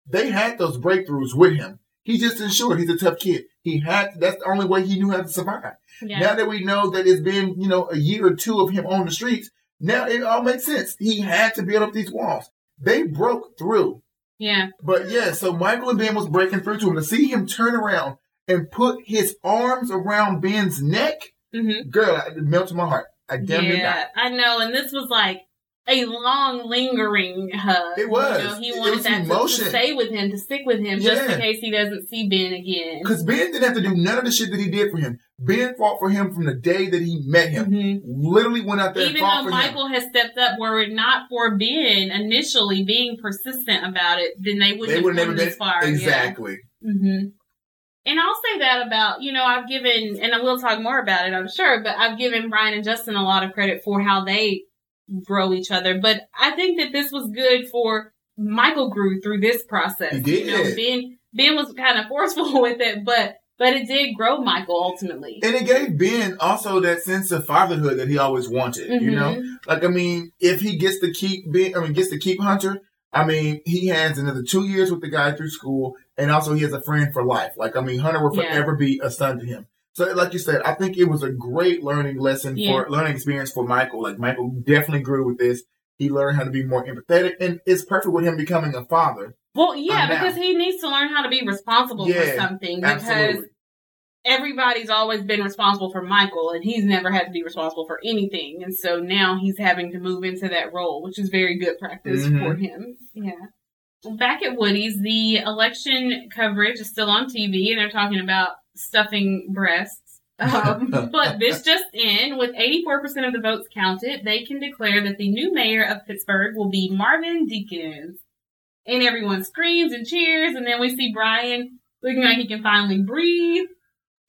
They had those breakthroughs with him. He just ensured he's a tough kid. He had that's the only way he knew how to survive. yeah. Now that we know that it's been, you know, a year or two of him on the streets, now it all makes sense. He had to build up these walls. They broke through. yeah, But yeah, so Michael and Ben was breaking through to him to see him turn around and put his arms around Ben's neck. hmm Girl, it melted my heart. I damn near yeah, died. I know. And this was like a long, lingering hug. It was. You know, he wanted was that to, to emotion. stay with him, to stick with him, just in case he doesn't see Ben again. Because Ben didn't have to do none of the shit that he did for him. Ben fought for him from the day that he met him. Mhm. Literally went out there Even and fought though Michael him. has stepped up, were it not for Ben initially being persistent about it, then they wouldn't They have never been this far. exactly. Yeah. hmm And I'll say that about you know I've given, and I will talk more about it, I'm sure, but I've given Brian and Justin a lot of credit for how they grow each other. But I think that this was good for Michael grew through this process. He did. You know, Ben Ben was kind of forceful with it, but but it did grow Michael ultimately. And it gave Ben also that sense of fatherhood that he always wanted. You know, Mhm. like I mean, if he gets to keep Ben, I mean, gets to keep Hunter. I mean, he has another two years with the guy through school, and also he has a friend for life. Like I mean, Hunter will Yeah. forever be a son to him. So, like you said, I think it was a great learning lesson Yeah. for learning experience for Michael. Like Michael definitely grew with this. He learned how to be more empathetic, and it's perfect with him becoming a father. Well, yeah, because he needs to learn how to be responsible for something because Absolutely. everybody's always been responsible for Michael and he's never had to be responsible for anything. And so now he's having to move into that role, which is very good practice Mhm. for him. Yeah. Back at Woody's, the election coverage is still on TV and they're talking about stuffing breasts. Um, but this just in, with 84% of the votes counted, they can declare that the new mayor of Pittsburgh will be Marvin Deacons. And everyone screams and cheers, and then we see Brian looking like he can finally breathe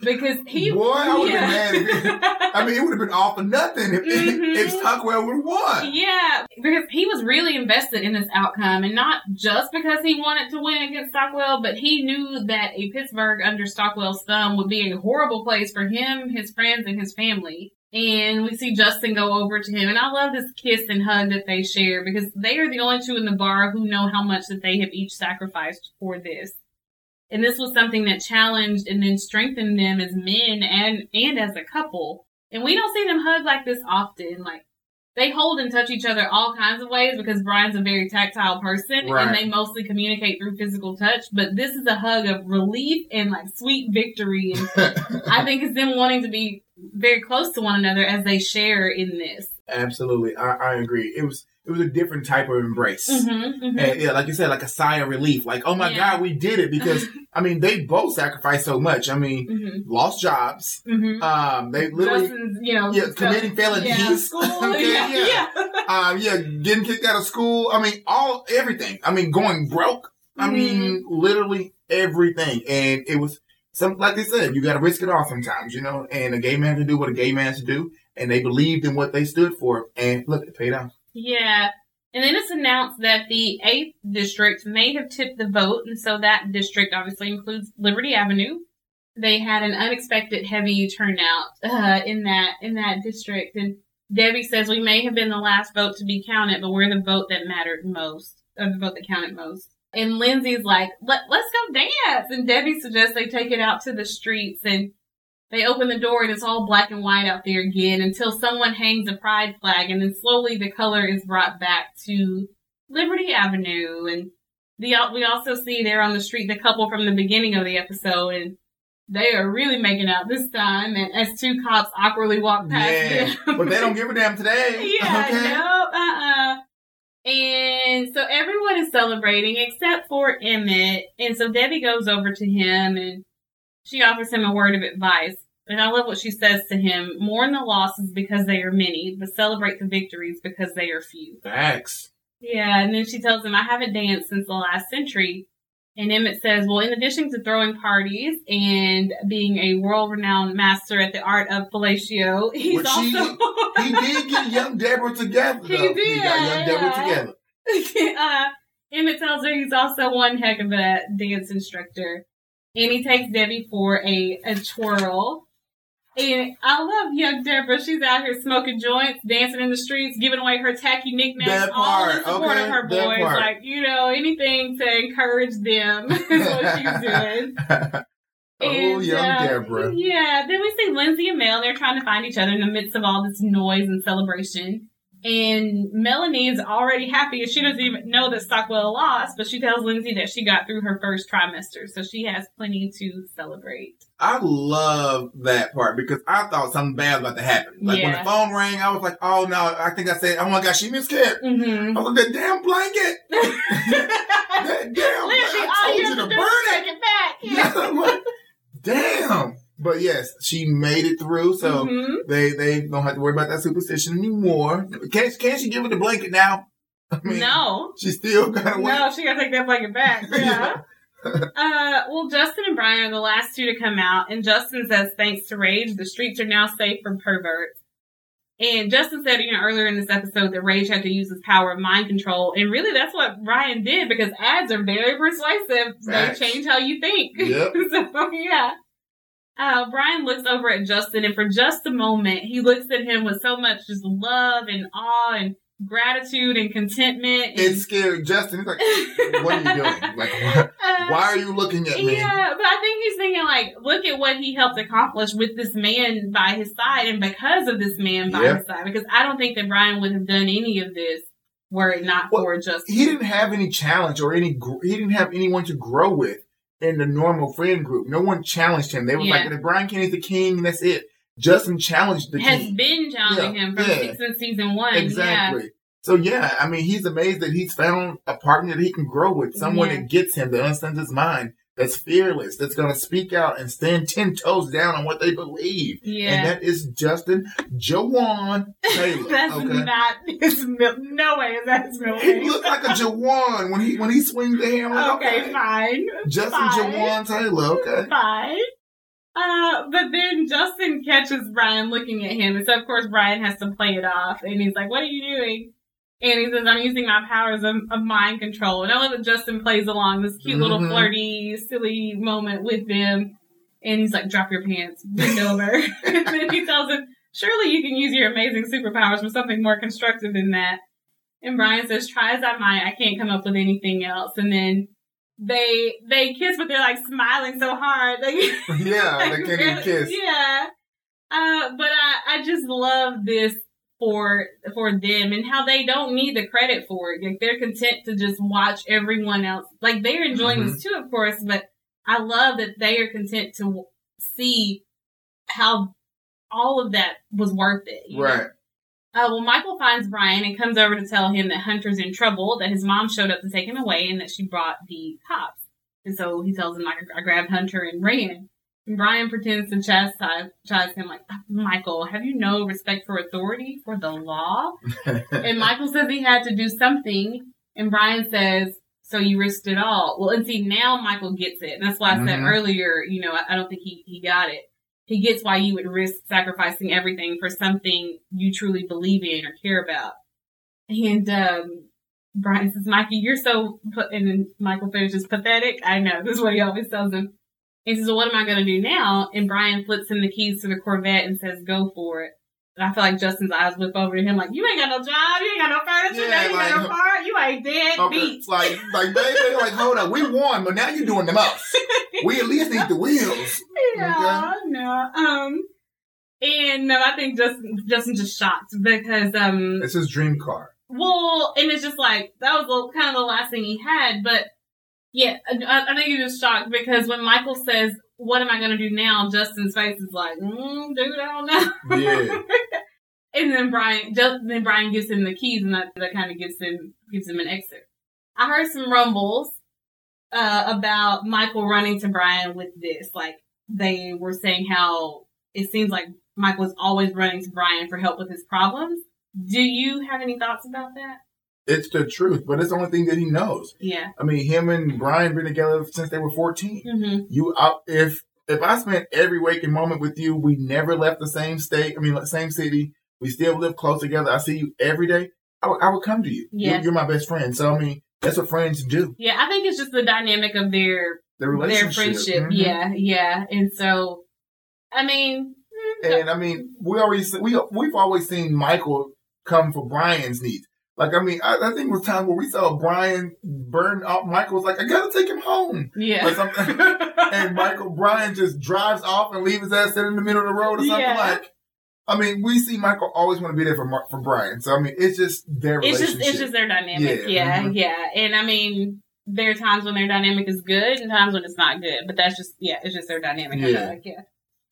because he. Boy, I would've been mad if. I mean, it would have been all for nothing if, Mhm. if Stockwell would have won. Yeah, because he was really invested in this outcome, and not just because he wanted to win against Stockwell, but he knew that a Pittsburgh under Stockwell's thumb would be a horrible place for him, his friends, and his family. And we see Justin go over to him, and I love this kiss and hug that they share because they are the only two in the bar who know how much that they have each sacrificed for this. And this was something that challenged and then strengthened them as men and and as a couple. And we don't see them hug like this often. Like they hold and touch each other all kinds of ways because Brian's a very tactile person Right. and they mostly communicate through physical touch. But this is a hug of relief and like sweet victory. And I think it's them wanting to be very close to one another as they share in this. Absolutely, I, I agree. It was it was a different type of embrace. Mm-hmm, mm-hmm. And yeah, like you said, like a sigh of relief. Like, oh my Yeah. God, we did it because I mean they both sacrificed so much. I mean, hmm lost jobs. hmm Um, they literally Justin's, you know, yeah committing felonies. yeah, school, Okay, yeah, yeah. yeah. um, yeah, getting kicked out of school. I mean, all everything. I mean, going broke. I Mhm. mean, literally everything. And it was some like they said, you got to risk it all sometimes, you know. And a gay man to do what a gay man should do, and they believed in what they stood for. And look, it paid off. Yeah. And then it's announced that the 8th district may have tipped the vote, and so that district obviously includes Liberty Avenue. They had an unexpected heavy turnout uh, in that in that district, and Debbie says we may have been the last vote to be counted, but we're the vote that mattered most, or the vote that counted most. And Lindsay's like, Let, let's go dance. And Debbie suggests they take it out to the streets and they open the door and it's all black and white out there again until someone hangs a pride flag and then slowly the color is brought back to Liberty Avenue. And the, we also see there on the street the couple from the beginning of the episode and they are really making out this time. And as two cops awkwardly walk past Yeah, them. but they don't give a damn today. Yeah, okay. nope, uh-uh. And so everyone is celebrating except for Emmett. And so Debbie goes over to him and she offers him a word of advice. And I love what she says to him. Mourn the losses because they are many, but celebrate the victories because they are few. Facts. Yeah, and then she tells him, I haven't danced since the last century. And Emmett says, well, in addition to throwing parties and being a world-renowned master at the art of fellatio, he's Which also... He did get young Deborah together. He though. did, He got young Deborah yeah. together. uh, Emmett tells her he's also one heck of a dance instructor. And he takes Debbie for a, a twirl. And I love young Deborah. She's out here smoking joints, dancing in the streets, giving away her tacky nicknames, That all in support okay, of her boys. part. Like, you know, anything to encourage them is what she's doing. oh, And, young uh, Deborah. Yeah, then we see Lindsay and Mel. They're trying to find each other in the midst of all this noise and celebration. And Melanie is already happy. She doesn't even know that Stockwell lost, but she tells Lindsay that she got through her first trimester, so she has plenty to celebrate. I love that part because I thought something bad was about to happen. Like when the phone rang, I was like, "Oh no!" I think I said, "Oh my god, she miscarried." Mm-hmm. I was like, "That damn blanket! That damn! Lindsay, I told you to burn it." take it back. Yeah, I'm like, damn. But yes, she made it through, so Mhm. they they don't have to worry about that superstition anymore. Can't can't she give her the blanket now? I mean, no. she still gotta wait. No, she gotta take that blanket back. Yeah. uh, well, Justin and Brian are the last two to come out, and Justin says, thanks to Rage, the streets are now safe from perverts. And Justin said, you know, earlier in this episode that Rage had to use his power of mind control, and really that's what Brian did because ads are very persuasive. Facts. They change how you think. Yep. so yeah. Uh, Brian looks over at Justin, and for just a moment, he looks at him with so much just love and awe and gratitude and contentment. And, It's scary. Justin, he's like, what are you doing? Like, why, Uh, why are you looking at me? Yeah, but I think he's thinking like, look at what he helped accomplish with this man by his side, and because of this man by Yeah. his side. Because I don't think that Brian would have done any of this were it not Well, for Justin. He didn't have any challenge or any. gr- He didn't have anyone to grow with. In the normal friend group. No one challenged him. They were Yeah. like, Brian Kinney's the king, that's it. Justin challenged the Has king. been challenging Yeah, him from yeah. since season one. Exactly. So yeah, I mean, he's amazed that he's found a partner that he can grow with, someone Yeah. that gets him, that understands his mind, that's fearless, that's going to speak out and stand ten toes down on what they believe. Yeah. And that is Justin Jawan Taylor. That's okay? not his mil- no way is that his middle He name. looked like a Jawan when he when he swings the hammer. I'm Okay, fine. Justin fine. Jawan Taylor. Okay. Fine. Uh, but then Justin catches Brian looking at him, and so of course Brian has to play it off, and he's like, "What are you doing?" And he says, "I'm using my powers of, of mind control." And I love that Justin plays along this cute little Mhm. flirty, silly moment with them, and he's like, "Drop your pants, bend over." and then he tells him, "Surely you can use your amazing superpowers for something more constructive than that." And Brian says, "Try as I might, I can't come up with anything else." And then they they kiss, but they're like smiling so hard. They, Yeah, they can't even kiss. Yeah. Uh, but I, I just love this for for them and how they don't need the credit for it. Like they're content to just watch everyone else. Like they're enjoying Mm-hmm. this too, of course. But I love that they are content to see how all of that was worth it. know? Right. Uh, well, Michael finds Brian and comes over to tell him that Hunter's in trouble, that his mom showed up to take him away, and that she brought the cops. And so he tells him, like, I grabbed Hunter and ran. Brian pretends to chastise, chastise him, like, Michael, have you no respect for authority, for the law? and Michael says he had to do something, and Brian says, so you risked it all. Well, and see, now Michael gets it. And that's why I said Mhm. earlier, you know, I, I don't think he, he got it. He gets why you would risk sacrificing everything for something you truly believe in or care about. And, um, Brian says, Mikey, you're so, put, and then Michael finishes pathetic. I know, this is what he always tells him. He says, well, what am I going to do now? And Brian flips him the keys to the Corvette and says, go for it. And I feel like Justin's eyes whip over to him like, you ain't got no job, you ain't got no furniture, Yeah, you ain't got no car, you ain't dead Okay, beat. like, like, baby, like, hold up, we won, but now you're doing the most. We at least need the wheels. yeah, no. Um, and no, I think Justin, Justin's just shocked because, um, It's his dream car. well, and it's just like, that was the, kind of the last thing he had, but yeah, I, I think he was shocked because when Michael says, what am I going to do now? Justin's face is like, mm, dude, I don't know. Yeah. and then Brian, just, then Brian gives him the keys, and that, that kind of gives him gives him an exit. I heard some rumbles uh, about Michael running to Brian with this. Like they were saying how it seems like Michael is always running to Brian for help with his problems. Do you have any thoughts about that? It's the truth, but it's the only thing that he knows. Yeah. I mean, him and Brian been together since they were 14. hmm You, I, if, if I spent every waking moment with you, we never left the same state, I mean, same city, we still live close together, I see you every day, I would- come to you. Yeah. You're, you're my best friend. So, I mean, that's what friends do. Yeah, I think it's just the dynamic of their The relationship. their friendship. Mhm. Yeah, yeah, and so I mean, mm, And I mean, we already we we've always seen Michael come for Brian's needs. Like I mean, I, I think it was time where we saw Brian burn off. Michael was like, "I gotta take him home," yeah. or something. and Michael Brian just drives off and leaves his ass sitting in the middle of the road or something Yeah. like. I mean, we see Michael always want to be there for Mar- for Brian. So I mean, it's just their it's relationship. just it's just their dynamic. Yeah, Yeah, mhm. yeah, And I mean, there are times when their dynamic is good and times when it's not good. But that's just yeah, it's just their dynamic. Yeah. like, yeah.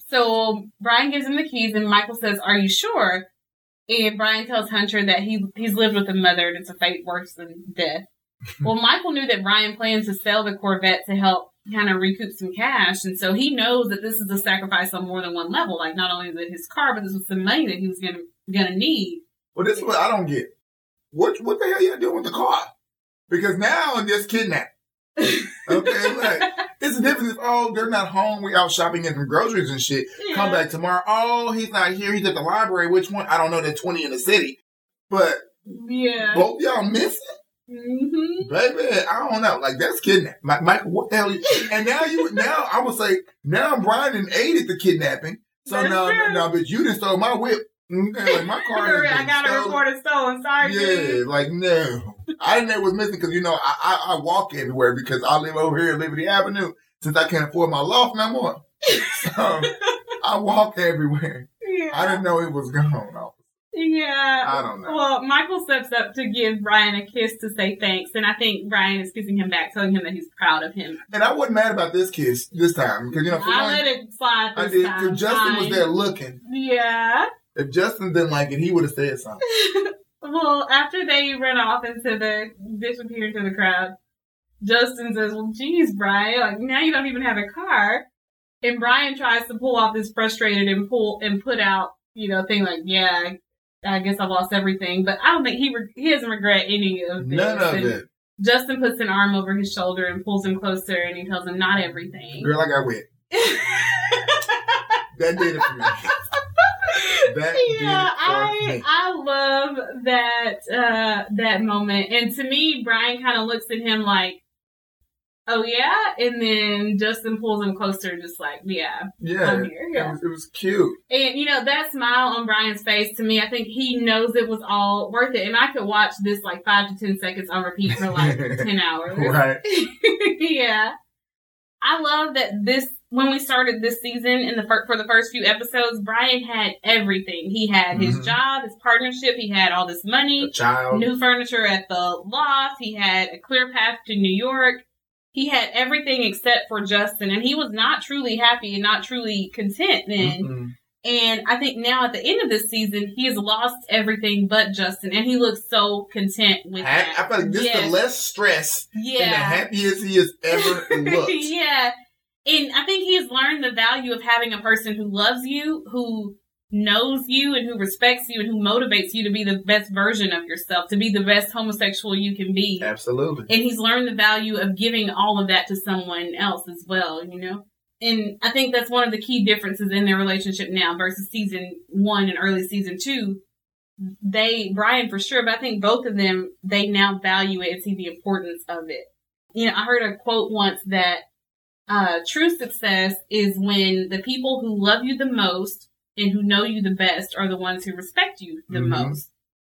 So Brian gives him the keys and Michael says, "Are you sure?" And Brian tells Hunter that he he's lived with a mother and it's a fate worse than death. well, Michael knew that Brian plans to sell the Corvette to help kind of recoup some cash, and so he knows that this is a sacrifice on more than one level. Like not only is it his car, but this was the money that he was gonna gonna need. Well, this is what I don't get. What what the hell y'all doing with the car? Because now I'm just kidnapped. Okay, like it's a difference if oh they're not home, we out shopping getting some groceries and shit. Come back tomorrow. Oh, he's not here. He's at the library. Which one? I don't know. That twenty in the city, but Yeah. both y'all missing, hmm baby. I don't know. Like that's kidnapping. Mike, Michael, what the hell? You, and now you now I would say now I'm Brian and aided the kidnapping. So That's no, no, true. no, but you didn't stole my whip. Okay, like my car. I got a report of stolen. Sorry, Yeah, dude. like no. I didn't know it was missing because you know I, I I walk everywhere because I live over here at Liberty Avenue since I can't afford my loft no more. So I walk everywhere. Yeah. I didn't know it was gone. Yeah. I don't know. Well, Michael steps up to give Brian a kiss to say thanks, and I think Brian is kissing him back, telling him that he's proud of him. And I wasn't mad about this kiss this time because you know, I one, let it slide I did. time. If Justin was there looking, Yeah. if Justin didn't like it, he would have said something. Well, after they run off into the disappear into the crowd, Justin says, "Well, geez, Brian, like now you don't even have a car." And Brian tries to pull off this frustrated and pull and put out, you know, thing like, "Yeah, I guess I lost everything," but I don't think he re- he doesn't regret any of this. None of it. Justin puts an arm over his shoulder and pulls him closer, and he tells him, "Not everything." Girl, I got wet. That did it for me. That yeah, I. I love that uh that moment. And to me, Brian kind of looks at him like, "Oh yeah," and then Justin pulls him closer, just like, "Yeah, Yeah, I'm here." it Yeah. was, it was cute. And you know that smile on Brian's face to me, I think he knows it was all worth it. And I could watch this like five to ten seconds on repeat for like ten hours. Right. yeah. I love that this when we started this season in the fir- for the first few episodes, Brian had everything. He had his Mhm. job, his partnership, he had all this money, child. new furniture at the loft, he had a clear path to New York. He had everything except for Justin, and he was not truly happy and not truly content then. Mm-mm. And I think now at the end of this season, he has lost everything but Justin, and he looks so content with Ha- that. I feel like this is the less stress and the happiest he has ever looked. yeah. And I think learned the value of having a person who loves you, who knows you and who respects you and who motivates you to be the best version of yourself, to be the best homosexual you can be. Absolutely. And he's learned the value of giving all of that to someone else as well, you know? And I think that's one of the key differences in their relationship now versus season one and early season two. They, Brian for sure, but I think both of them, they now value it and see the importance of it. You know, I heard a quote once that, uh, true success is when the people who love you the most and who know you the best are the ones who respect you the Mhm. most.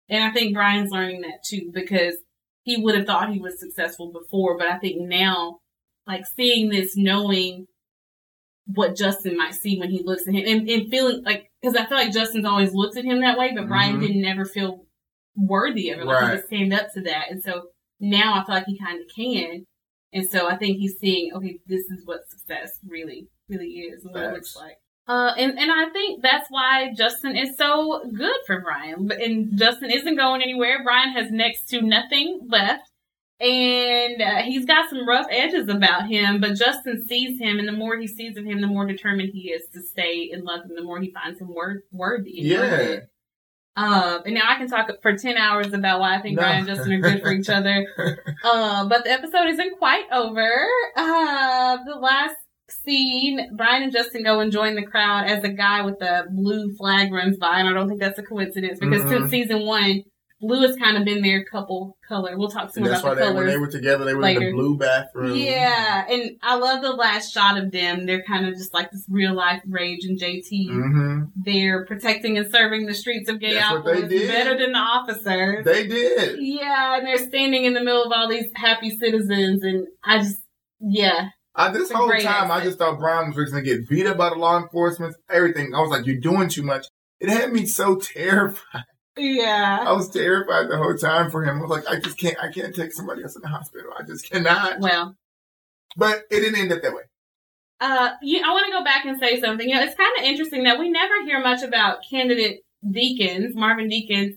And I think Brian's learning that too because he would have thought he was successful before, but I think now, like seeing this, knowing what Justin might see when he looks at him and, and feeling like, cause I feel like Justin's always looked at him that way, but Brian Mhm. didn't ever feel worthy of it. Like he Right. could stand up to that. And so now I feel like he kind of can. And so I think he's seeing, okay, this is what success really, really is, what it looks like. Uh, and, and I think that's why Justin is so good for Brian. But- And Justin isn't going anywhere. Brian has next to nothing left. And uh, he's got some rough edges about him, but Justin sees him, and the more he sees of him, the more determined he is to stay in love, and the more he finds him wor- worthy. Yeah. Um, and now I can talk for 10 hours about why I think No. Brian and Justin are good for each other. Uh, but the episode isn't quite over. Uh, the last scene, Brian and Justin go and join the crowd as a guy with a blue flag runs by, and I don't think that's a coincidence because Mm-mm. since season one, blue has kind of been their couple color. We'll talk some about why the they, when colors. they were together, they were in the blue bathroom. Yeah, and I love the last shot of them. They're kind of just like this real life Rage and JT. hmm They're protecting and serving the streets of That's what they Gayopolis did. better than the officers. They did. Yeah, and they're standing in the middle of all these happy citizens, and I just, yeah, I, this whole time, I just thought Brian was going to get beat up by the law enforcement, everything. I was like, you're doing too much. It had me so terrified. Yeah. I was terrified the whole time for him. I was like, I just can't, I can't take somebody else in the hospital. I just cannot. Well, But it didn't end up that way. uh, you, I want to go back and say something. You know, it's kind of interesting that we never hear much about candidate Deacons, Marvin Deacons,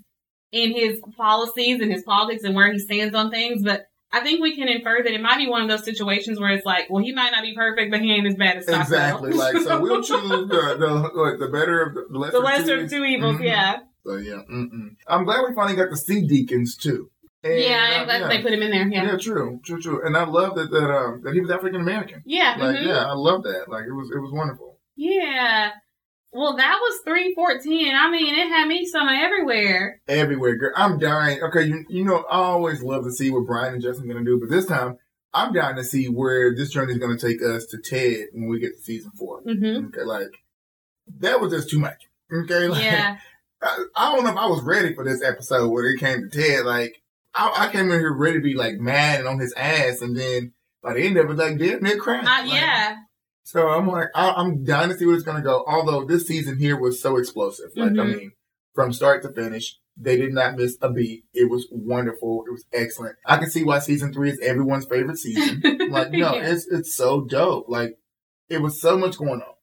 in his policies and his politics and where he stands on things, but. I think we can infer that it might be one of those situations where it's like, well, he might not be perfect, but he ain't as bad as Stockwell. Exactly. Like, so we'll choose the, the, the better of the, the lesser, the lesser of two evils, Mhm. yeah. So yeah, mm-mm. I'm glad we finally got to see Deacons too. And, yeah, uh, I'm glad yeah. they put him in there. Yeah. Yeah. true, true, true. And I love that that um that he was African American. Yeah. Like, mhm. yeah, I love that. Like, it was it was wonderful. Yeah. Well, that was 314. I mean, it had me summer everywhere. Everywhere, girl. I'm dying. Okay, you you know I always love to see what Brian and Justin are gonna do, but this time I'm dying to see where this journey is gonna take us to Ted when we get to season 4 Mm-hmm. Okay, like that was just too much. Okay, like, Yeah. I, I don't know if I was ready for this episode when it came to Ted. Like, I, I came in here ready to be like mad and on his ass, and then by the end of it, like damn near crying. Uh, Like, yeah. So I'm like, I, I'm dying to see where it's gonna go. Although this season here was so explosive. Like, I Mhm. mean, from start to finish. They did not miss a beat. It was wonderful. It was excellent. I can see why season three is everyone's favorite season. like, no, yeah. it's it's so dope. Like, it was so much going on.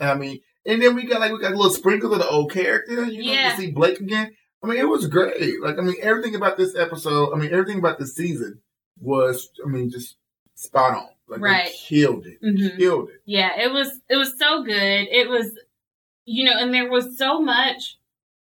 I mean, and then we got like we got a little sprinkle of the old character. You know, yeah. to see Blake again. I mean, it was great. Like, I mean, everything about this episode. I mean, everything about this season was. I mean, just spot on. Like, right. killed it. Mm-hmm. Killed it. Yeah, it was. It was so good. It was, you know, and there was so much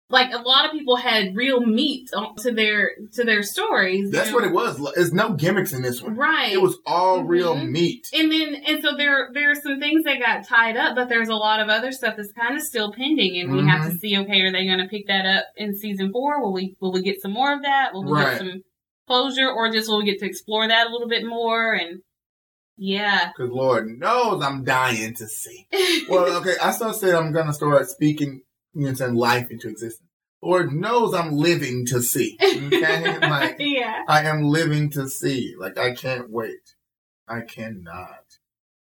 like a lot of people had real meat to their to their stories. That's know? what it was. There's no gimmicks in this one, right? It was all mm-hmm. real meat. And then and so there there are some things that got tied up, but there's a lot of other stuff that's kind of still pending, and mm-hmm. we have to mm-hmm. see. Okay, are they going to pick that up in season four? Will we will we get some more of that? Will we right. get some closure, or just will we get to explore that a little bit more? And yeah, because Lord knows I'm dying to see. well, okay, I still said I'm going to start speaking you know, saying life into existence. Lord knows I'm living to see. Okay, like yeah, I am living to see. Like I can't wait. I cannot.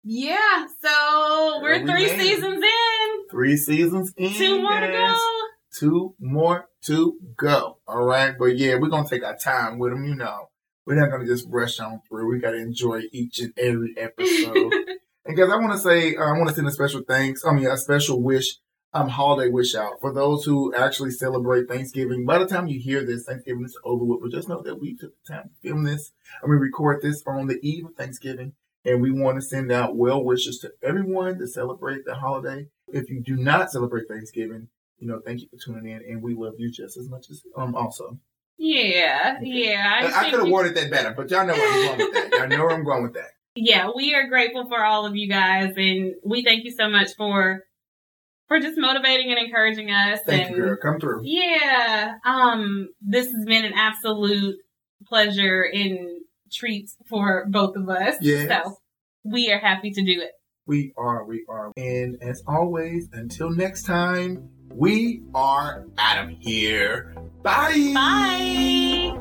Yeah, so we're we three seasons in. Three seasons in. Two more to go. Two more to go. All right, but yeah, we're gonna take our time with them. You know, we're not gonna just rush on through. We gotta enjoy each and every episode. and guys, I want to say, uh, I want to send a special thanks. I mean, a special wish um, holiday wish out for those who actually celebrate Thanksgiving. By the time you hear this, Thanksgiving is over with, but just know that we took the time to film this and we record this on the eve of Thanksgiving. And we want to send out well wishes to everyone to celebrate the holiday. If you do not celebrate Thanksgiving, you know, thank you for tuning in and we love you just as much as, um, also. Yeah, yeah. I, I could have worded that better, but y'all know where I'm going with that. Y'all know where I'm going with that. Yeah, we are grateful for all of you guys and we thank you so much for for just motivating and encouraging us. Thank and, you, girl. Come through. Yeah. Um, this has been an absolute pleasure and treat for both of us. Yes. So we are happy to do it. We are, we are. And as always, until next time, we are out of here. Bye. Bye.